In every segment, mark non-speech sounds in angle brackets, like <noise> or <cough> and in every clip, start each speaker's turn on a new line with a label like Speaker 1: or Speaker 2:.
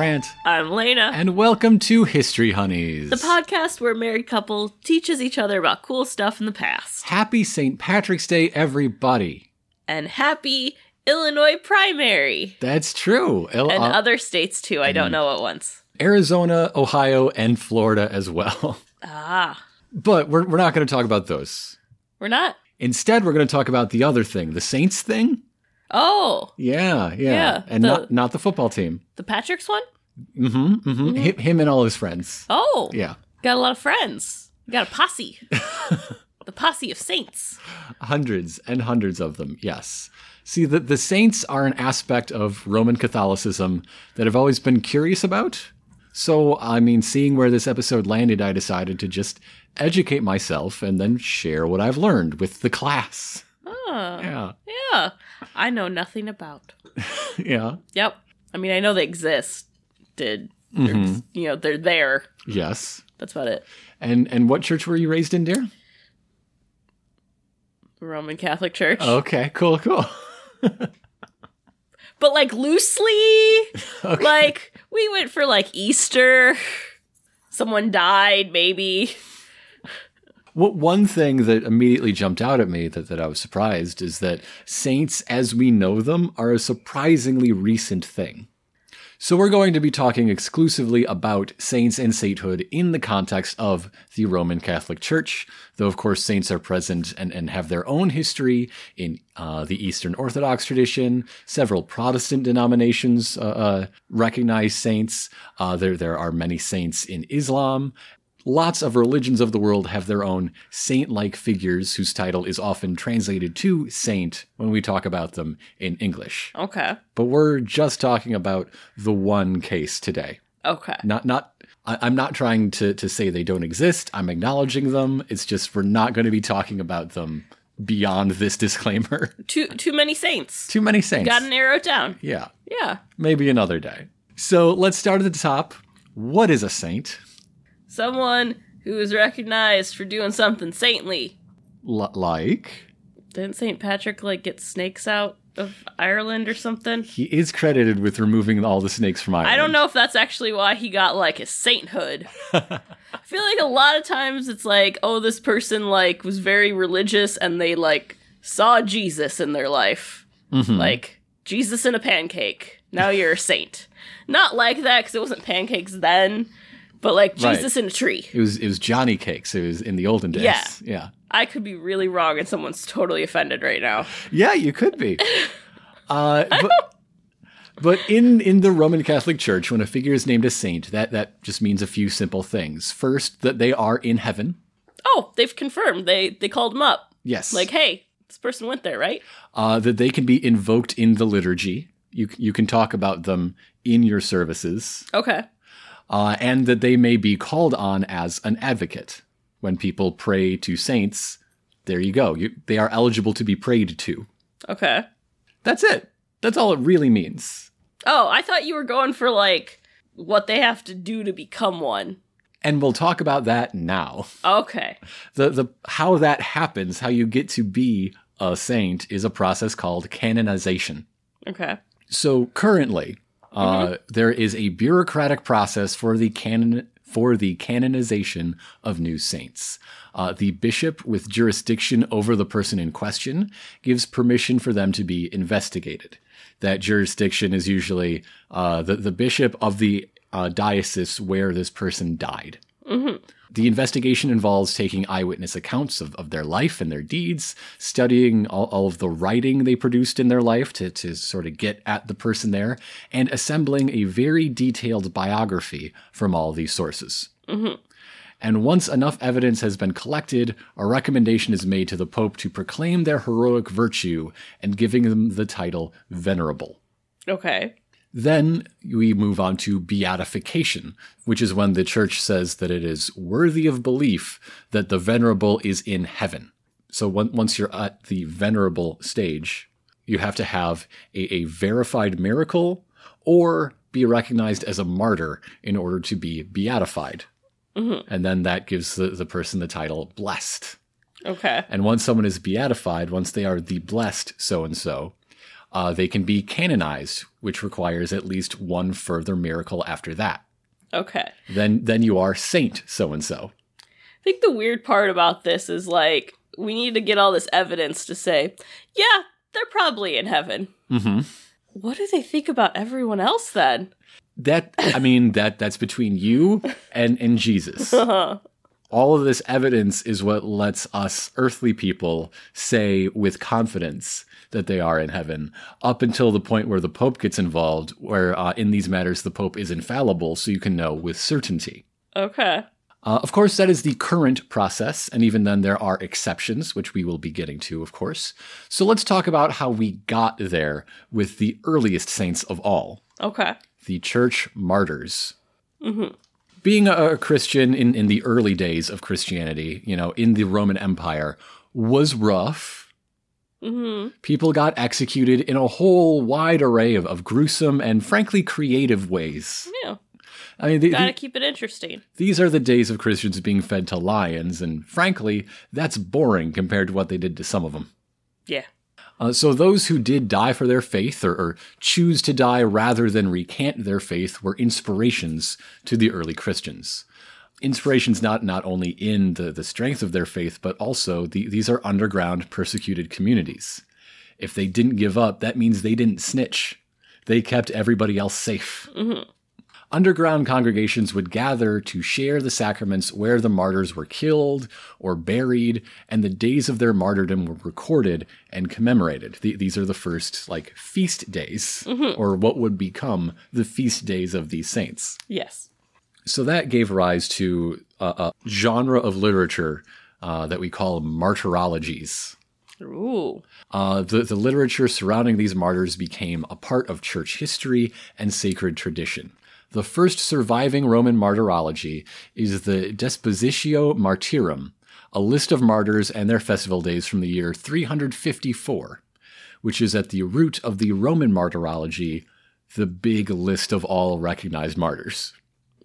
Speaker 1: Grant,
Speaker 2: I'm Lena.
Speaker 1: and welcome to History Honeys.
Speaker 2: the podcast where a married couple teaches each other about cool stuff in the past.
Speaker 1: Happy St. Patrick's Day, everybody.
Speaker 2: And happy Illinois primary.
Speaker 1: That's true. Il-
Speaker 2: And
Speaker 1: uh,
Speaker 2: other states too. I don't know what ones.
Speaker 1: Arizona, Ohio, and Florida as well. <laughs>
Speaker 2: Ah.
Speaker 1: But we're, we're not going to talk about those.
Speaker 2: We're not?
Speaker 1: Instead, we're going to talk about the other thing, the Saints thing.
Speaker 2: Oh.
Speaker 1: Yeah, yeah,
Speaker 2: Yeah,
Speaker 1: and
Speaker 2: the-
Speaker 1: not not the football team.
Speaker 2: The Patrick's one?
Speaker 1: Mm-hmm, mm-hmm. Him, him and all his friends.
Speaker 2: Oh.
Speaker 1: Yeah,
Speaker 2: Got a lot of friends. Got a posse. <laughs> the posse of saints.
Speaker 1: hundreds and hundreds of them. Yes. See, the the Saints are an aspect of Roman Catholicism that I've always been curious about. So, I mean, seeing where this episode landed, I decided to just educate myself and then share what I've learned with the class.
Speaker 2: Oh.
Speaker 1: Yeah,
Speaker 2: Yeah. I know nothing about. <laughs>
Speaker 1: yeah,
Speaker 2: Yep. I mean, I know they exist. Did
Speaker 1: Mm-hmm.
Speaker 2: you know they're there?
Speaker 1: yes.
Speaker 2: That's about it.
Speaker 1: And and what church were you raised in, dear?
Speaker 2: Roman Catholic Church.
Speaker 1: Okay, cool, cool. <laughs>
Speaker 2: But like loosely, <laughs> like we went for like Easter. Someone died, maybe.
Speaker 1: What one thing that immediately jumped out at me that, that I was surprised is that saints as we know them are a surprisingly recent thing. So we're going to be talking exclusively about saints and sainthood in the context of the Roman Catholic Church, though of course saints are present and, and have their own history in uh, the Eastern Orthodox tradition. Several Protestant denominations uh, uh, recognize saints. Uh, there there are many saints in Islam. Lots of religions of the world have their own saint like figures whose title is often translated to saint when we talk about them in English.
Speaker 2: Okay.
Speaker 1: But we're just talking about the one case today.
Speaker 2: Okay.
Speaker 1: Not, not, I, I'm not trying to, to say they don't exist. I'm acknowledging them. It's just we're not going to be talking about them beyond this <laughs> disclaimer.
Speaker 2: Too too many saints.
Speaker 1: Too many saints.
Speaker 2: Got to narrow it down.
Speaker 1: yeah,
Speaker 2: Yeah.
Speaker 1: maybe another day. So let's start at the top. What is a saint?
Speaker 2: Someone who is recognized for doing something saintly.
Speaker 1: L- like?
Speaker 2: Didn't St. Patrick like get snakes out of Ireland or something?
Speaker 1: He is credited with removing all the snakes from Ireland.
Speaker 2: I don't know if that's actually why he got like his sainthood. I feel like a lot of times it's like, oh, this person like was very religious and they like saw Jesus in their life. Mm-hmm. Like Jesus in a pancake. Now you're a saint. Not like that because it wasn't pancakes then, but like
Speaker 1: Right.
Speaker 2: Jesus in a tree.
Speaker 1: It was it was Johnny Cakes. It was in the olden days.
Speaker 2: Yeah.
Speaker 1: Yeah.
Speaker 2: I could be really wrong and someone's totally offended right now.
Speaker 1: Yeah, you could be. <laughs> Uh, but, but in in the Roman Catholic Church, when a figure is named a saint, that that just means a few simple things. First, that they are in heaven.
Speaker 2: Oh, they've confirmed. They they called him up.
Speaker 1: Yes.
Speaker 2: Like, hey, this person went there, right?
Speaker 1: uh, that they can be invoked in the liturgy. You you can talk about them in your services,
Speaker 2: Okay.
Speaker 1: Uh, and that they may be called on as an advocate when people pray to saints. There you go. You, they are eligible to be prayed to.
Speaker 2: Okay.
Speaker 1: That's it. That's all it really means.
Speaker 2: Oh, I thought you were going for like what they have to do to become one.
Speaker 1: And we'll talk about that now.
Speaker 2: Okay.
Speaker 1: The the how that happens, how you get to be a saint is a process called canonization.
Speaker 2: Okay.
Speaker 1: So currently, uh, there is a bureaucratic process for the canon for the canonization of new saints. Uh, the bishop with jurisdiction over the person in question gives permission for them to be investigated. That jurisdiction is usually uh, the the bishop of the uh, diocese where this person died. The investigation involves taking eyewitness accounts of, of their life and their deeds, studying all, all of the writing they produced in their life to, to sort of get at the person there, and assembling a very detailed biography from all these sources. Mm-hmm. And once enough evidence has been collected, a recommendation is made to the Pope to proclaim their heroic virtue and giving them the title Venerable.
Speaker 2: Okay.
Speaker 1: Then we move on to beatification, which is when the church says that it is worthy of belief that the venerable is in heaven. So once you're at the venerable stage, you have to have a, a verified miracle or be recognized as a martyr in order to be beatified. Mm-hmm. And then that gives the, the person the title blessed.
Speaker 2: Okay.
Speaker 1: And once someone is beatified, once they are the blessed so and so, Uh, they can be canonized, which requires at least one further miracle after that.
Speaker 2: Okay.
Speaker 1: Then, then you are Saint so and so.
Speaker 2: I think the weird part about this is like we need to get all this evidence to say, yeah, they're probably in heaven.
Speaker 1: Mm-hmm.
Speaker 2: What do they think about everyone else then?
Speaker 1: That I mean that that's between you and and Jesus. <laughs> All of this evidence is what lets us earthly people say with confidence that they are in heaven, up until the point where the Pope gets involved, where uh, in these matters the Pope is infallible, so you can know with certainty.
Speaker 2: Okay.
Speaker 1: Uh, of course, that is the current process, and even then, there are exceptions, which we will be getting to, of course. So let's talk about how we got there with the earliest saints of all
Speaker 2: Okay.
Speaker 1: the church martyrs. Being a, Christian in, in the early days of Christianity, you know, in the Roman Empire, was rough.
Speaker 2: hmm
Speaker 1: People got executed in a whole wide array of, of gruesome and frankly creative ways.
Speaker 2: Yeah.
Speaker 1: I mean, the-
Speaker 2: Gotta
Speaker 1: the-
Speaker 2: keep it interesting.
Speaker 1: these are the days of Christians being fed to lions, and frankly, that's boring compared to what they did to some of them.
Speaker 2: Yeah.
Speaker 1: Uh, so those who did die for their faith or, or choose to die rather than recant their faith were inspirations to the early Christians. Inspirations not not only in the, the strength of their faith, but also the, these are underground persecuted communities. If they didn't give up, that means they didn't snitch. They kept everybody else safe. Underground congregations would gather to share the sacraments where the martyrs were killed or buried, and the days of their martyrdom were recorded and commemorated. The- these are the first, like, feast days, or what would become the feast days of these saints.
Speaker 2: Yes.
Speaker 1: So that gave rise to a, a genre of literature uh, that we call martyrologies.
Speaker 2: Ooh.
Speaker 1: Uh, the, the literature surrounding these martyrs became a part of church history and sacred tradition. The first surviving Roman martyrology is the Depositio Martyrum, a list of martyrs and their festival days from the year 354, which is at the root of the Roman martyrology, the big list of all recognized martyrs.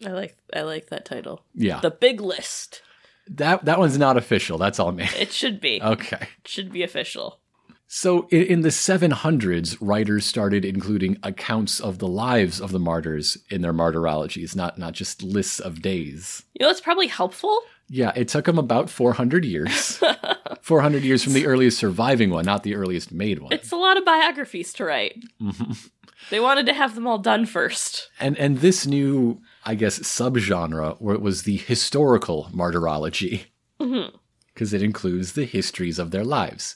Speaker 2: I like I like that title.
Speaker 1: Yeah,
Speaker 2: The big list.
Speaker 1: that that one's not official. That's all me.
Speaker 2: It should be. <laughs>
Speaker 1: Okay.
Speaker 2: It should be official.
Speaker 1: So, in, the 700s, writers started including accounts of the lives of the martyrs in their martyrologies, not not just lists of days.
Speaker 2: You know it's probably helpful?
Speaker 1: Yeah, it took them about 400 years. <laughs> 400 years from the earliest surviving one, not the earliest made one.
Speaker 2: It's a lot of biographies to write. Mm-hmm. They wanted to have them all done first.
Speaker 1: And and this new, I guess, subgenre where it was the historical martyrology, mm-hmm. because it includes the histories of their lives.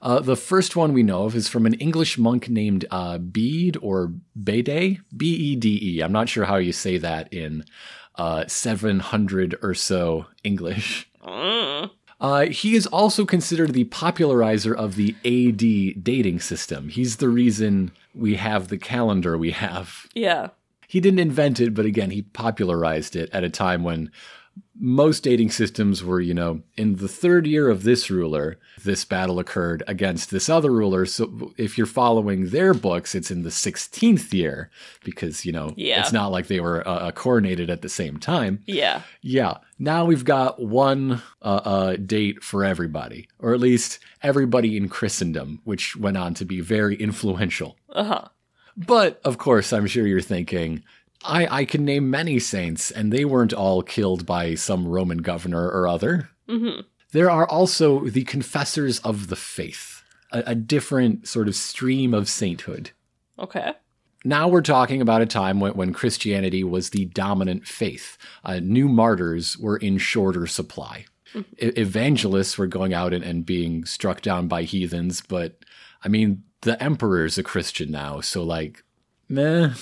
Speaker 1: Uh, the first one we know of is from an English monk named uh, Bede or Bede, B E D E. I'm not sure how you say that in uh, 700 or so English.
Speaker 2: Mm.
Speaker 1: Uh, he is also considered the popularizer of the AD dating system. He's the reason we have the calendar we have
Speaker 2: Yeah.
Speaker 1: he didn't invent it, but again, he popularized it at a time when most dating systems were, you know, in the third year of this ruler, this battle occurred against this other ruler. So if you're following their books, it's in the 16th year because, you know,
Speaker 2: Yeah.
Speaker 1: it's not like they were uh, uh, coronated at the same time.
Speaker 2: Yeah.
Speaker 1: Yeah. Now we've got one uh, uh, date for everybody, or at least everybody in Christendom, which went on to be very influential.
Speaker 2: Uh-huh.
Speaker 1: But of course, I'm sure you're thinking, I, I can name many saints, and they weren't all killed by some Roman governor or other.
Speaker 2: hmm
Speaker 1: There are also the confessors of the faith, a, a different sort of stream of sainthood.
Speaker 2: Okay.
Speaker 1: Now we're talking about a time when, when Christianity was the dominant faith. Uh, new martyrs were in shorter supply. E- evangelists were going out and, and being struck down by heathens, but I mean, the emperor's a Christian now, so like, meh,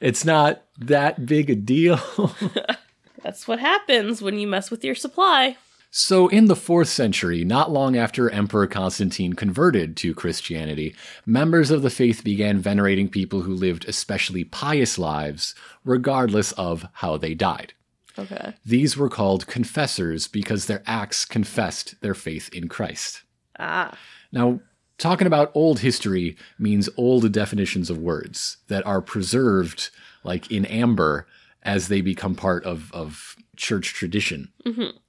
Speaker 1: it's not that big a deal. <laughs>
Speaker 2: That's what happens when you mess with your supply.
Speaker 1: So, in the fourth century, not long after Emperor Constantine converted to Christianity, members of the faith began venerating people who lived especially pious lives, regardless of how they died.
Speaker 2: Okay.
Speaker 1: These were called confessors because their acts confessed their faith in Christ.
Speaker 2: Ah.
Speaker 1: Now, talking about old history means old definitions of words that are preserved, like in amber, as they become part of, of church tradition.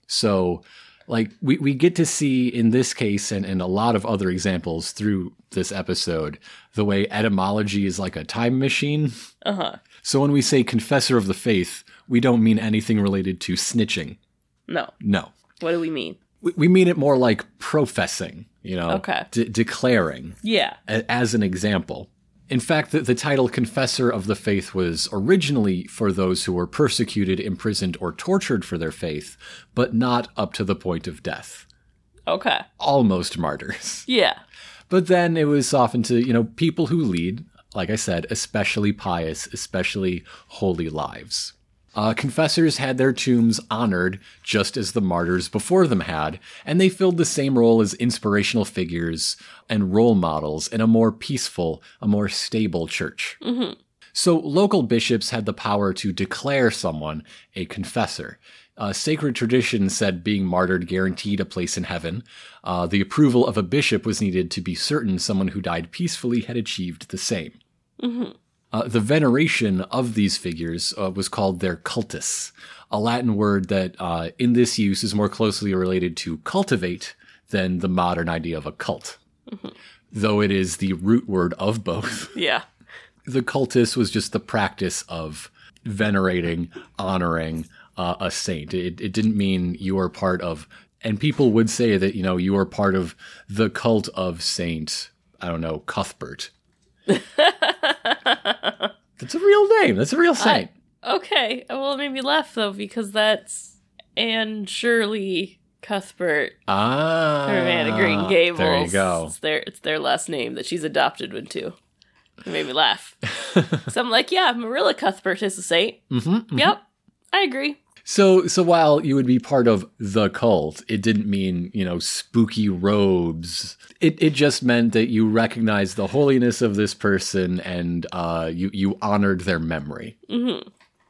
Speaker 1: So, Like we, we get to see in this case and, and a lot of other examples through this episode, the way etymology is like a time machine.
Speaker 2: Uh huh.
Speaker 1: So when we say confessor of the faith, we don't mean anything related to snitching.
Speaker 2: No.
Speaker 1: No.
Speaker 2: What do we mean?
Speaker 1: We, we mean it more like professing, you know,
Speaker 2: Okay.
Speaker 1: de- declaring
Speaker 2: Yeah.
Speaker 1: a- as an example. In fact, the, the title Confessor of the Faith was originally for those who were persecuted, imprisoned, or tortured for their faith, but not up to the point of death.
Speaker 2: Okay.
Speaker 1: Almost martyrs. <laughs>
Speaker 2: Yeah.
Speaker 1: But then it was softened to, you know, people who lead, like I said, especially pious, especially holy lives. Uh, confessors had their tombs honored just as the martyrs before them had, and they filled the same role as inspirational figures and role models in a more peaceful, a more stable church. So local bishops had the power to declare someone a confessor. Uh, sacred tradition said being martyred guaranteed a place in heaven. Uh, the approval of a bishop was needed to be certain someone who died peacefully had achieved the same. Uh, the veneration of these figures uh, was called their cultus, a Latin word that uh, in this use is more closely related to cultivate than the modern idea of a cult. Though it is the root word of both <laughs>
Speaker 2: Yeah.
Speaker 1: the cultus was just the practice of venerating, honoring uh, a saint. It, it didn't mean you are part of, and people would say that, you know, you are part of the cult of Saint, I don't know, Cuthbert. <laughs> <laughs> That's a real name. That's a real saint.
Speaker 2: Okay. Well, it made me laugh though because that's Anne Shirley Cuthbert
Speaker 1: ah.
Speaker 2: from Anne of Green Gables.
Speaker 1: There you go.
Speaker 2: It's their it's their last name that she's adopted into. It made me laugh. <laughs> so I'm like, yeah, Marilla Cuthbert is a saint.
Speaker 1: Mm-hmm,
Speaker 2: Yep, I agree.
Speaker 1: So, so while you would be part of the cult, it didn't mean you know spooky robes. It it just meant that you recognized the holiness of this person and uh, you you honored their memory.
Speaker 2: hmm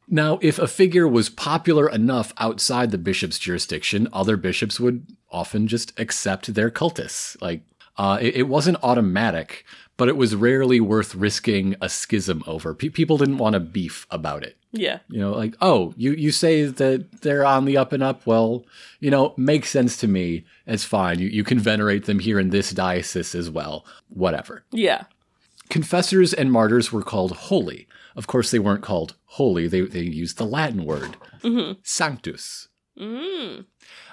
Speaker 1: Now, if a figure was popular enough outside the bishop's jurisdiction, other bishops would often just accept their cultus. Like, uh, it, it wasn't automatic, but it was rarely worth risking a schism over. Pe- people didn't want to beef about it.
Speaker 2: Yeah.
Speaker 1: You know, like, oh, you, you say that they're on the up and up. Well, you know, makes sense to me. It's fine. You, you can venerate them here in this diocese as well. Whatever.
Speaker 2: Yeah.
Speaker 1: Confessors and martyrs were called holy. Of course, they weren't called holy. They, they used the Latin word, sanctus.
Speaker 2: Mm.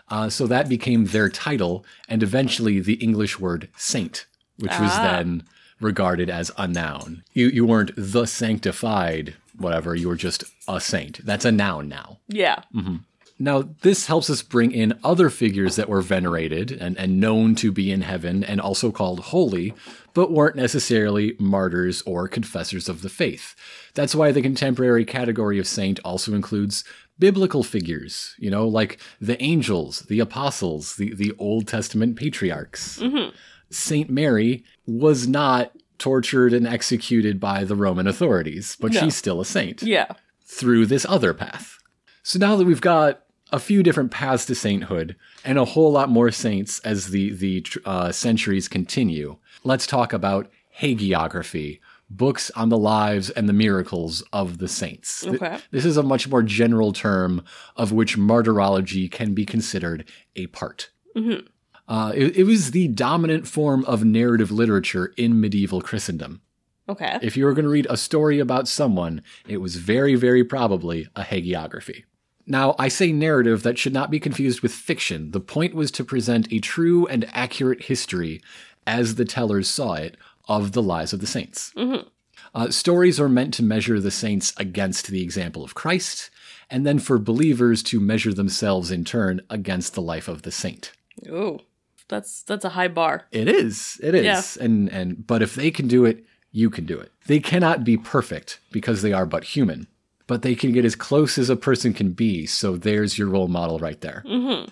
Speaker 1: Uh, so that became their title, and eventually the English word saint, which was
Speaker 2: Ah.
Speaker 1: then regarded as a noun. You, you weren't the sanctified, whatever, you were just a saint. That's a noun now.
Speaker 2: Yeah. Mm-hmm.
Speaker 1: Now, this helps us bring in other figures that were venerated and, and known to be in heaven and also called holy, but weren't necessarily martyrs or confessors of the faith. That's why the contemporary category of saint also includes biblical figures, you know, like the angels, the apostles, the, the Old Testament patriarchs. Mm-hmm. Saint Mary was not tortured and executed by the Roman authorities, but
Speaker 2: No.
Speaker 1: she's still a saint
Speaker 2: Yeah.
Speaker 1: through this other path. So now that we've got a few different paths to sainthood and a whole lot more saints as the the uh, centuries continue, let's talk about hagiography, books on the lives and the miracles of the saints.
Speaker 2: Okay.
Speaker 1: This is a much more general term of which martyrology can be considered a part.
Speaker 2: Mhm.
Speaker 1: Uh, it, it was the dominant form of narrative literature in medieval Christendom.
Speaker 2: Okay.
Speaker 1: If you were going to read a story about someone, it was very, very probably a hagiography. Now, I say narrative that should not be confused with fiction. The point was to present a true and accurate history, as the tellers saw it, of the lives of the saints.
Speaker 2: Mhm.
Speaker 1: Uh, stories are meant to measure the saints against the example of Christ, and then for believers to measure themselves in turn against the life of the saint.
Speaker 2: Ooh. That's that's a high bar.
Speaker 1: It is. It is.
Speaker 2: Yeah.
Speaker 1: And and but if they can do it, you can do it. They cannot be perfect because they are but human, but they can get as close as a person can be. So there's your role model right there.
Speaker 2: hmm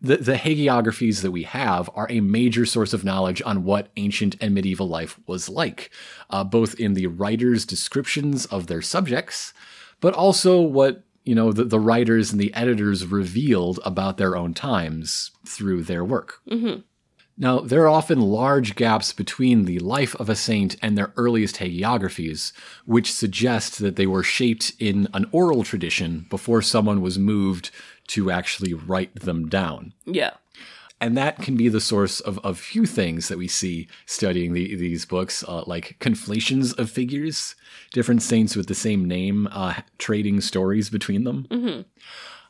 Speaker 1: The the hagiographies that we have are a major source of knowledge on what ancient and medieval life was like, uh, both in the writers' descriptions of their subjects, but also what you know the, the writers and the editors revealed about their own times through their work.
Speaker 2: hmm
Speaker 1: Now, there are often large gaps between the life of a saint and their earliest hagiographies, which suggest that they were shaped in an oral tradition before someone was moved to actually write them down.
Speaker 2: Yeah.
Speaker 1: And that can be the source of a few things that we see studying the, these books, uh, like conflations of figures, different saints with the same name, uh, trading stories between them,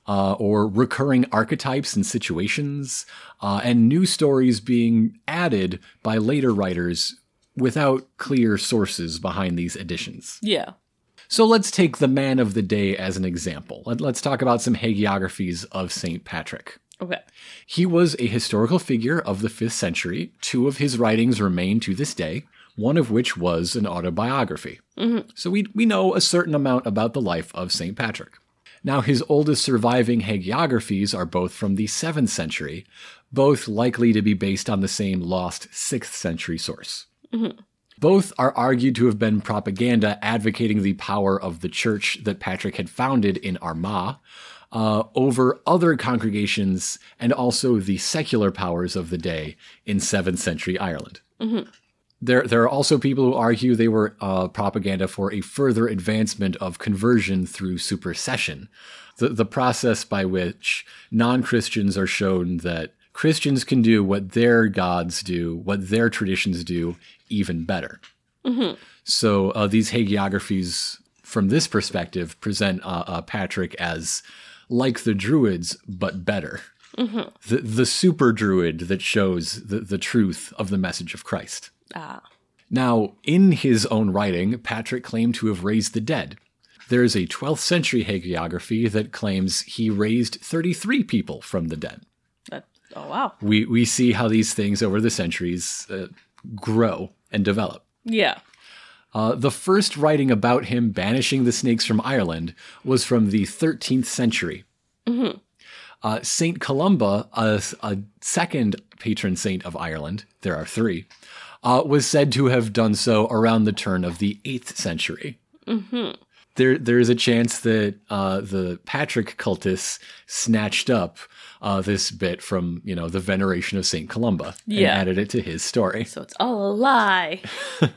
Speaker 1: uh, or recurring archetypes and situations, uh, and new stories being added by later writers without clear sources behind these additions.
Speaker 2: Yeah.
Speaker 1: So let's take the man of the day as an example. Let, us talk about some hagiographies of St. Patrick.
Speaker 2: Okay.
Speaker 1: He was a historical figure of the 5th century. Two of his writings remain to this day, one of which was an autobiography. Mm-hmm. So we, we know a certain amount about the life of St. Patrick. Now, his oldest surviving hagiographies are both from the 7th century, both likely to be based on the same lost 6th century source. Mm-hmm. Both are argued to have been propaganda advocating the power of the church that Patrick had founded in Armagh uh, over other congregations and also the secular powers of the day in 7th century Ireland. There, there are also people who argue they were uh, propaganda for a further advancement of conversion through supersession, the, the process by which non Christians are shown that Christians can do what their gods do, what their traditions do, even better. So uh, these hagiographies, from this perspective, present uh, uh, Patrick as like the Druids, but better. The, the super Druid that shows the, the truth of the message of Christ.
Speaker 2: Ah.
Speaker 1: Now, in his own writing, Patrick claimed to have raised the dead. There is a 12th century hagiography that claims he raised 33 people from the dead.
Speaker 2: That, oh wow.
Speaker 1: We, we see how these things over the centuries uh, grow and develop.
Speaker 2: Yeah.
Speaker 1: Uh, the first writing about him banishing the snakes from Ireland was from the 13th century. Uh, Saint Columba, a, a second patron saint of Ireland, there are three, uh, was said to have done so around the turn of the 8th century. There, there is a chance that uh, the Patrick cultists snatched up uh, this bit from, you know, the veneration of Saint Columba
Speaker 2: Yeah.
Speaker 1: and added it to his story.
Speaker 2: So it's all a lie. <laughs>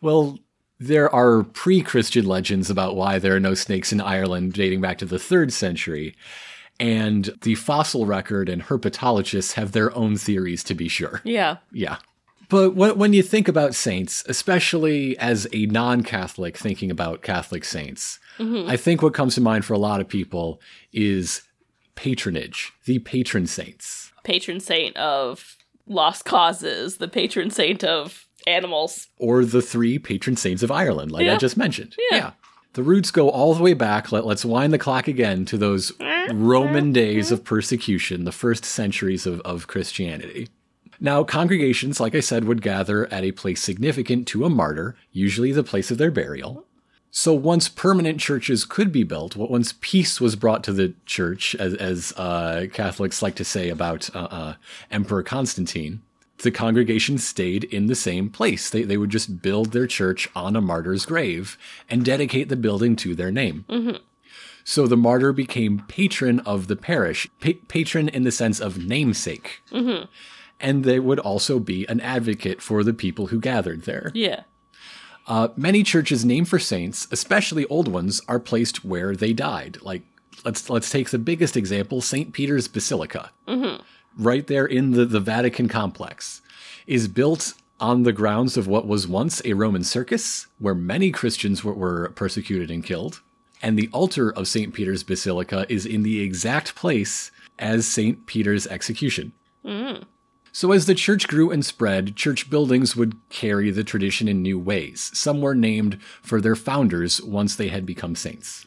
Speaker 1: Well, there are pre Christian legends about why there are no snakes in Ireland dating back to the third century. And the fossil record and herpetologists have their own theories to be sure.
Speaker 2: Yeah.
Speaker 1: Yeah. But when, when you think about saints, especially as a non Catholic thinking about Catholic saints, mm-hmm. I think what comes to mind for a lot of people is patronage, the patron saints.
Speaker 2: Patron saint of lost causes, the patron saint of animals.
Speaker 1: or the three patron saints of Ireland, like I just mentioned.
Speaker 2: Yeah.
Speaker 1: The roots go all the way back. Let, let's wind the clock again to those Roman days of persecution, the first centuries of, of Christianity. Now, congregations, like I said, would gather at a place significant to a martyr, usually the place of their burial. So once permanent churches could be built, once peace was brought to the church, as, as uh, Catholics like to say about uh, uh, Emperor Constantine, the congregation stayed in the same place. They, they would just build their church on a martyr's grave and dedicate the building to their name. Mm-hmm. So the martyr became patron of the parish, pa- patron in the sense of namesake. Mm-hmm. And they would also be an advocate for the people who gathered there.
Speaker 2: Yeah.
Speaker 1: Uh, many churches named for saints, especially old ones, are placed where they died. Like let's let's take the biggest example, St. Peter's Basilica, mm-hmm. Right there in the, the Vatican complex, is built on the grounds of what was once a Roman circus, where many Christians were, were persecuted and killed. And the altar of St. Peter's Basilica is in the exact place as St. Peter's execution. Mm. So, as the church grew and spread, church buildings would carry the tradition in new ways. Some were named for their founders once they had become saints.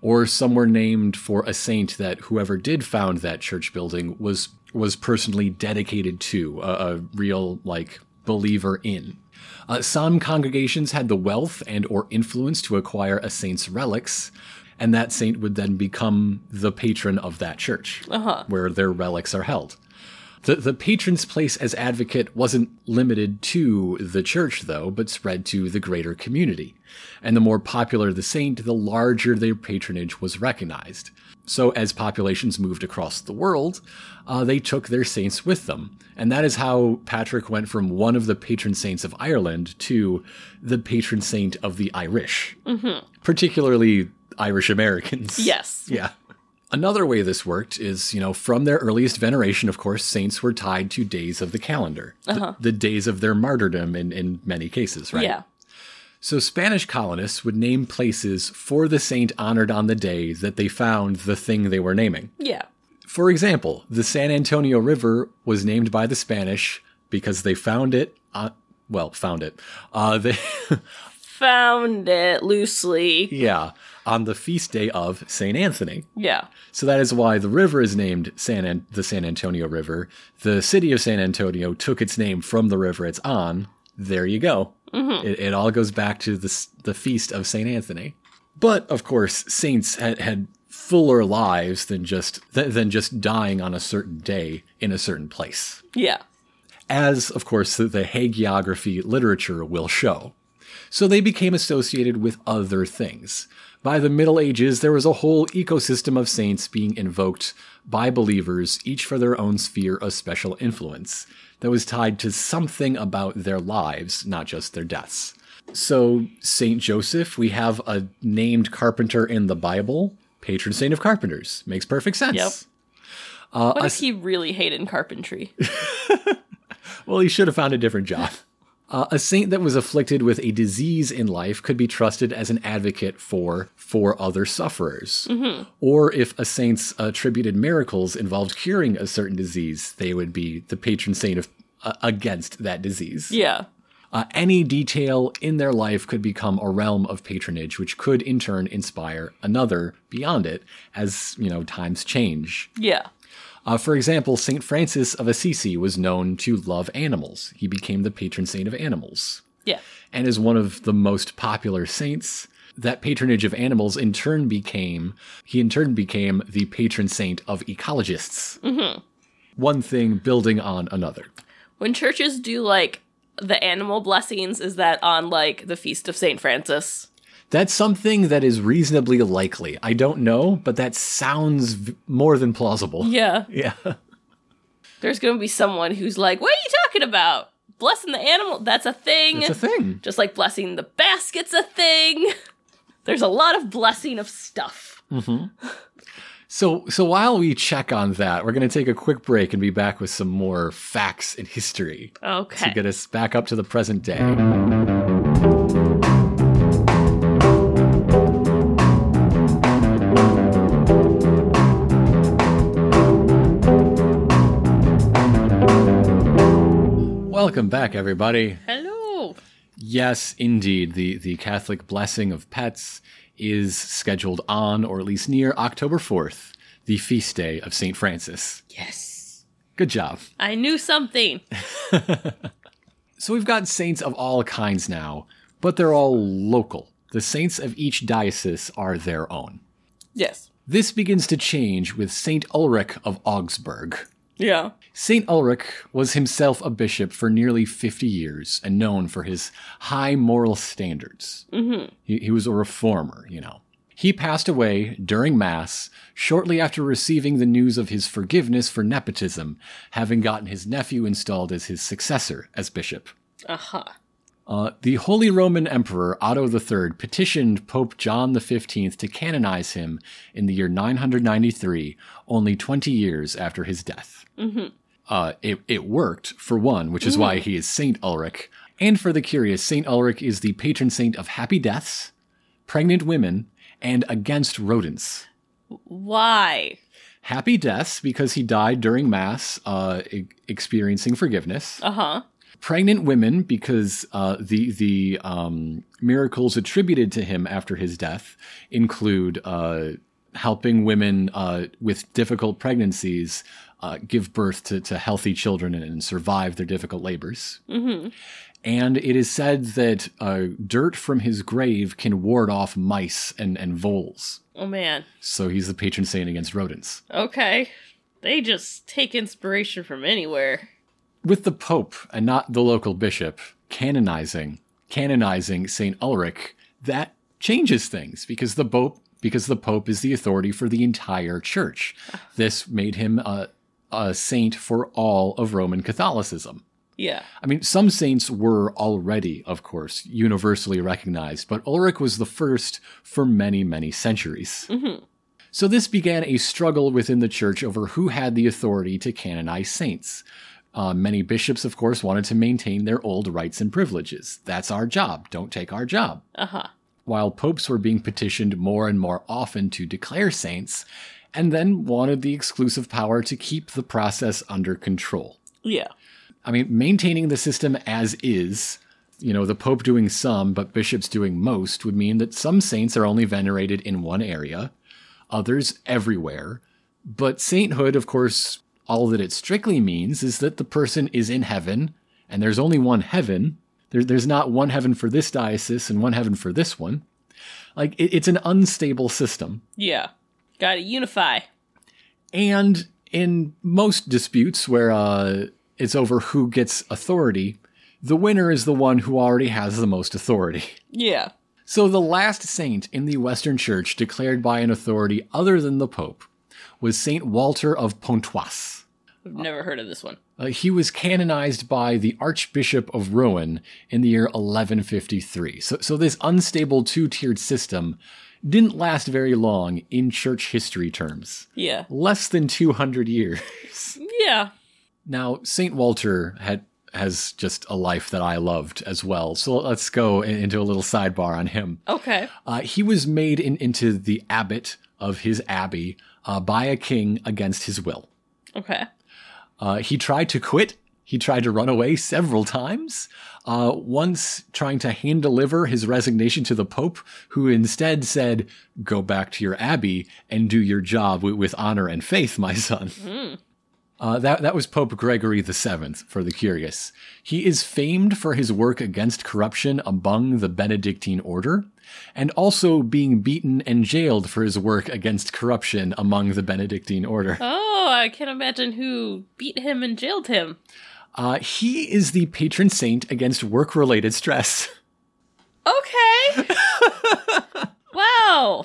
Speaker 1: Or some were named for a saint that whoever did found that church building was was personally dedicated to, a, a real like believer in. Uh, some congregations had the wealth and or influence to acquire a saint's relics, and that saint would then become the patron of that church, where their relics are held. The, the patron's place as advocate wasn't limited to the church, though, but spread to the greater community. And the more popular the saint, the larger their patronage was recognized. So, as populations moved across the world, uh, they took their saints with them. And that is how Patrick went from one of the patron saints of Ireland to the patron saint of the Irish, particularly Irish Americans.
Speaker 2: Yes. <laughs>
Speaker 1: Yeah. Another way this worked is, you know, from their earliest veneration, of course, saints were tied to days of the calendar, the, the days of their martyrdom in, in many cases, right?
Speaker 2: Yeah.
Speaker 1: So Spanish colonists would name places for the saint honored on the day that they found the thing they were naming.
Speaker 2: Yeah.
Speaker 1: For example, the San Antonio River was named by the Spanish because they found it. Uh, well, found it. Uh, <laughs> they,
Speaker 2: Found it loosely.
Speaker 1: yeah, on the feast day of Saint Anthony.
Speaker 2: Yeah.
Speaker 1: So that is why the river is named San An- the San Antonio River. The city of San Antonio took its name from the river it's on. There you go. Mm-hmm. It, it all goes back to the the feast of Saint Anthony. But of course, saints had, had fuller lives than just th- than just dying on a certain day in a certain place,
Speaker 2: Yeah.
Speaker 1: as of course the hagiography literature will show. So they became associated with other things. By the Middle Ages, there was a whole ecosystem of saints being invoked by believers, each for their own sphere of special influence, that was tied to something about their lives, not just their deaths. So, Saint Joseph, we have a named carpenter in the Bible, patron saint of carpenters. Makes perfect sense.
Speaker 2: Yep. Uh, what if he really hated carpentry? <laughs>
Speaker 1: Well, he should have found a different job. Uh, a saint that was afflicted with a disease in life could be trusted as an advocate for for other sufferers. Or if a saint's attributed miracles involved curing a certain disease, they would be the patron saint of uh, against that disease.
Speaker 2: yeah.
Speaker 1: Uh, any detail in their life could become a realm of patronage, which could in turn inspire another beyond it as you know times change.
Speaker 2: Yeah.
Speaker 1: Uh, for example, St. Francis of Assisi was known to love animals. He became the patron saint of animals.
Speaker 2: Yeah.
Speaker 1: And is one of the most popular saints. That patronage of animals in turn became, he in turn became the patron saint of ecologists. Mm-hmm. One thing building on another.
Speaker 2: When churches do like the animal blessings, is that on like the feast of Saint Francis?
Speaker 1: That's something that is reasonably likely. I don't know, but that sounds v- more than plausible.
Speaker 2: Yeah. <laughs>
Speaker 1: Yeah.
Speaker 2: There's gonna be someone who's like, "What are you talking about? Blessing the animal? That's a thing."
Speaker 1: It's a thing.
Speaker 2: Just like blessing the basket's a thing. <laughs> There's a lot of blessing of stuff. Mm-hmm.
Speaker 1: So, so while we check on that, we're going to take a quick break and be back with some more facts and history
Speaker 2: Okay.
Speaker 1: to get us back up to the present day. Welcome back, everybody.
Speaker 2: Hello.
Speaker 1: Yes, indeed. The, the Catholic blessing of pets is scheduled on, or at least near, October 4th, the feast day of St. Francis.
Speaker 2: Yes.
Speaker 1: Good job.
Speaker 2: I knew something. <laughs> <laughs>
Speaker 1: So we've got saints of all kinds now, but they're all local. The saints of each diocese are their own.
Speaker 2: Yes.
Speaker 1: This begins to change with Saint Ulrich of Augsburg.
Speaker 2: Yeah.
Speaker 1: Saint Ulrich was himself a bishop for nearly 50 years and known for his high moral standards. Mm-hmm. He, he was a reformer, you know. He passed away during Mass shortly after receiving the news of his forgiveness for nepotism, having gotten his nephew installed as his successor as bishop.
Speaker 2: Uh-huh.
Speaker 1: Uh, the Holy Roman Emperor Otto III petitioned Pope John XV to canonize him in the year 993, only 20 years after his death. Uh, it, it worked, for one, which is why he is Saint Ulrich. And for the curious, Saint Ulrich is the patron saint of happy deaths, pregnant women, and against rodents.
Speaker 2: Why?
Speaker 1: Happy deaths because he died during Mass, uh, e- experiencing forgiveness.
Speaker 2: Uh-huh.
Speaker 1: pregnant women because uh, the the um, miracles attributed to him after his death include uh, helping women uh, with difficult pregnancies uh, give birth to, to healthy children and, and survive their difficult labors. And it is said that uh, dirt from his grave can ward off mice and, and voles.
Speaker 2: Oh man.
Speaker 1: So he's the patron saint against rodents.
Speaker 2: Okay. They just take inspiration from anywhere.
Speaker 1: with the Pope and not the local bishop canonizing canonizing Saint Ulrich, that changes things because the Pope because the Pope is the authority for the entire church. This made him a, a saint for all of Roman Catholicism.
Speaker 2: Yeah.
Speaker 1: I mean, some saints were already, of course, universally recognized, but Ulrich was the first for many, many centuries. So this began a struggle within the church over who had the authority to canonize saints. Uh, many bishops, of course, wanted to maintain their old rights and privileges. That's our job. Don't take our job.
Speaker 2: Uh huh.
Speaker 1: While popes were being petitioned more and more often to declare saints, and then wanted the exclusive power to keep the process under control.
Speaker 2: Yeah.
Speaker 1: I mean, maintaining the system as is, you know, the Pope doing some, but bishops doing most, would mean that some saints are only venerated in one area, others everywhere. But sainthood, of course, all that it strictly means is that the person is in heaven, and there's only one heaven. There, there's not one heaven for this diocese and one heaven for this one. Like, it, it's an unstable system.
Speaker 2: Yeah. Gotta unify.
Speaker 1: And in most disputes where uh, it's over who gets authority, the winner is the one who already has the most authority. <laughs>
Speaker 2: Yeah.
Speaker 1: So the last saint in the Western Church declared by an authority other than the Pope was Saint Walter of Pontoise.
Speaker 2: I've never heard of this one.
Speaker 1: Uh, he was canonized by the Archbishop of Rouen in the year 1153. So, so this unstable two tiered system didn't last very long in church history terms.
Speaker 2: Yeah.
Speaker 1: Less than 200 years.
Speaker 2: Yeah.
Speaker 1: Now, St. Walter had has just a life that I loved as well. So let's go into a little sidebar on him.
Speaker 2: Okay.
Speaker 1: Uh, he was made in, into the abbot of his abbey uh, by a king against his will.
Speaker 2: Okay.
Speaker 1: Uh, he tried to quit. He tried to run away several times. Uh, once trying to hand deliver his resignation to the Pope, who instead said, Go back to your abbey and do your job with, with honor and faith, my son. Uh, that, that was Pope Gregory VII, for the curious. He is famed for his work against corruption among the Benedictine order, and also being beaten and jailed for his work against corruption among the Benedictine order.
Speaker 2: Oh, I can't imagine who beat him and jailed him.
Speaker 1: Uh, he is the patron saint against work related stress.
Speaker 2: Okay. <laughs> wow.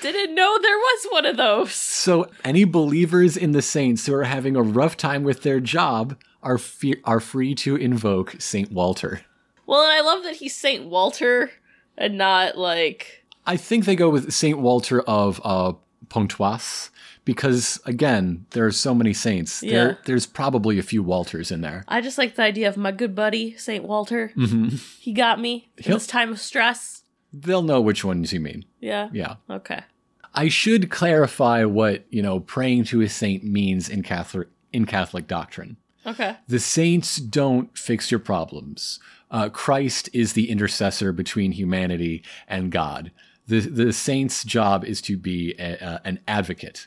Speaker 2: Didn't know there was one of those.
Speaker 1: So, any believers in the saints who are having a rough time with their job are, fe- are free to invoke Saint Walter.
Speaker 2: Well, and I love that he's Saint Walter and not like
Speaker 1: I think they go with Saint Walter of uh, Pontoise because, again, there are so many saints.
Speaker 2: Yeah.
Speaker 1: There, there's probably a few Walters in there.
Speaker 2: I just like the idea of my good buddy Saint Walter. Mm-hmm. He got me in this time of stress.
Speaker 1: They'll know which ones you mean.
Speaker 2: Yeah.
Speaker 1: Yeah.
Speaker 2: Okay.
Speaker 1: I should clarify what, you know, praying to a saint means in Catholic in Catholic doctrine.
Speaker 2: Okay.
Speaker 1: The saints don't fix your problems. Uh, Christ is the intercessor between humanity and God. The, the saint's job is to be a, a- an advocate.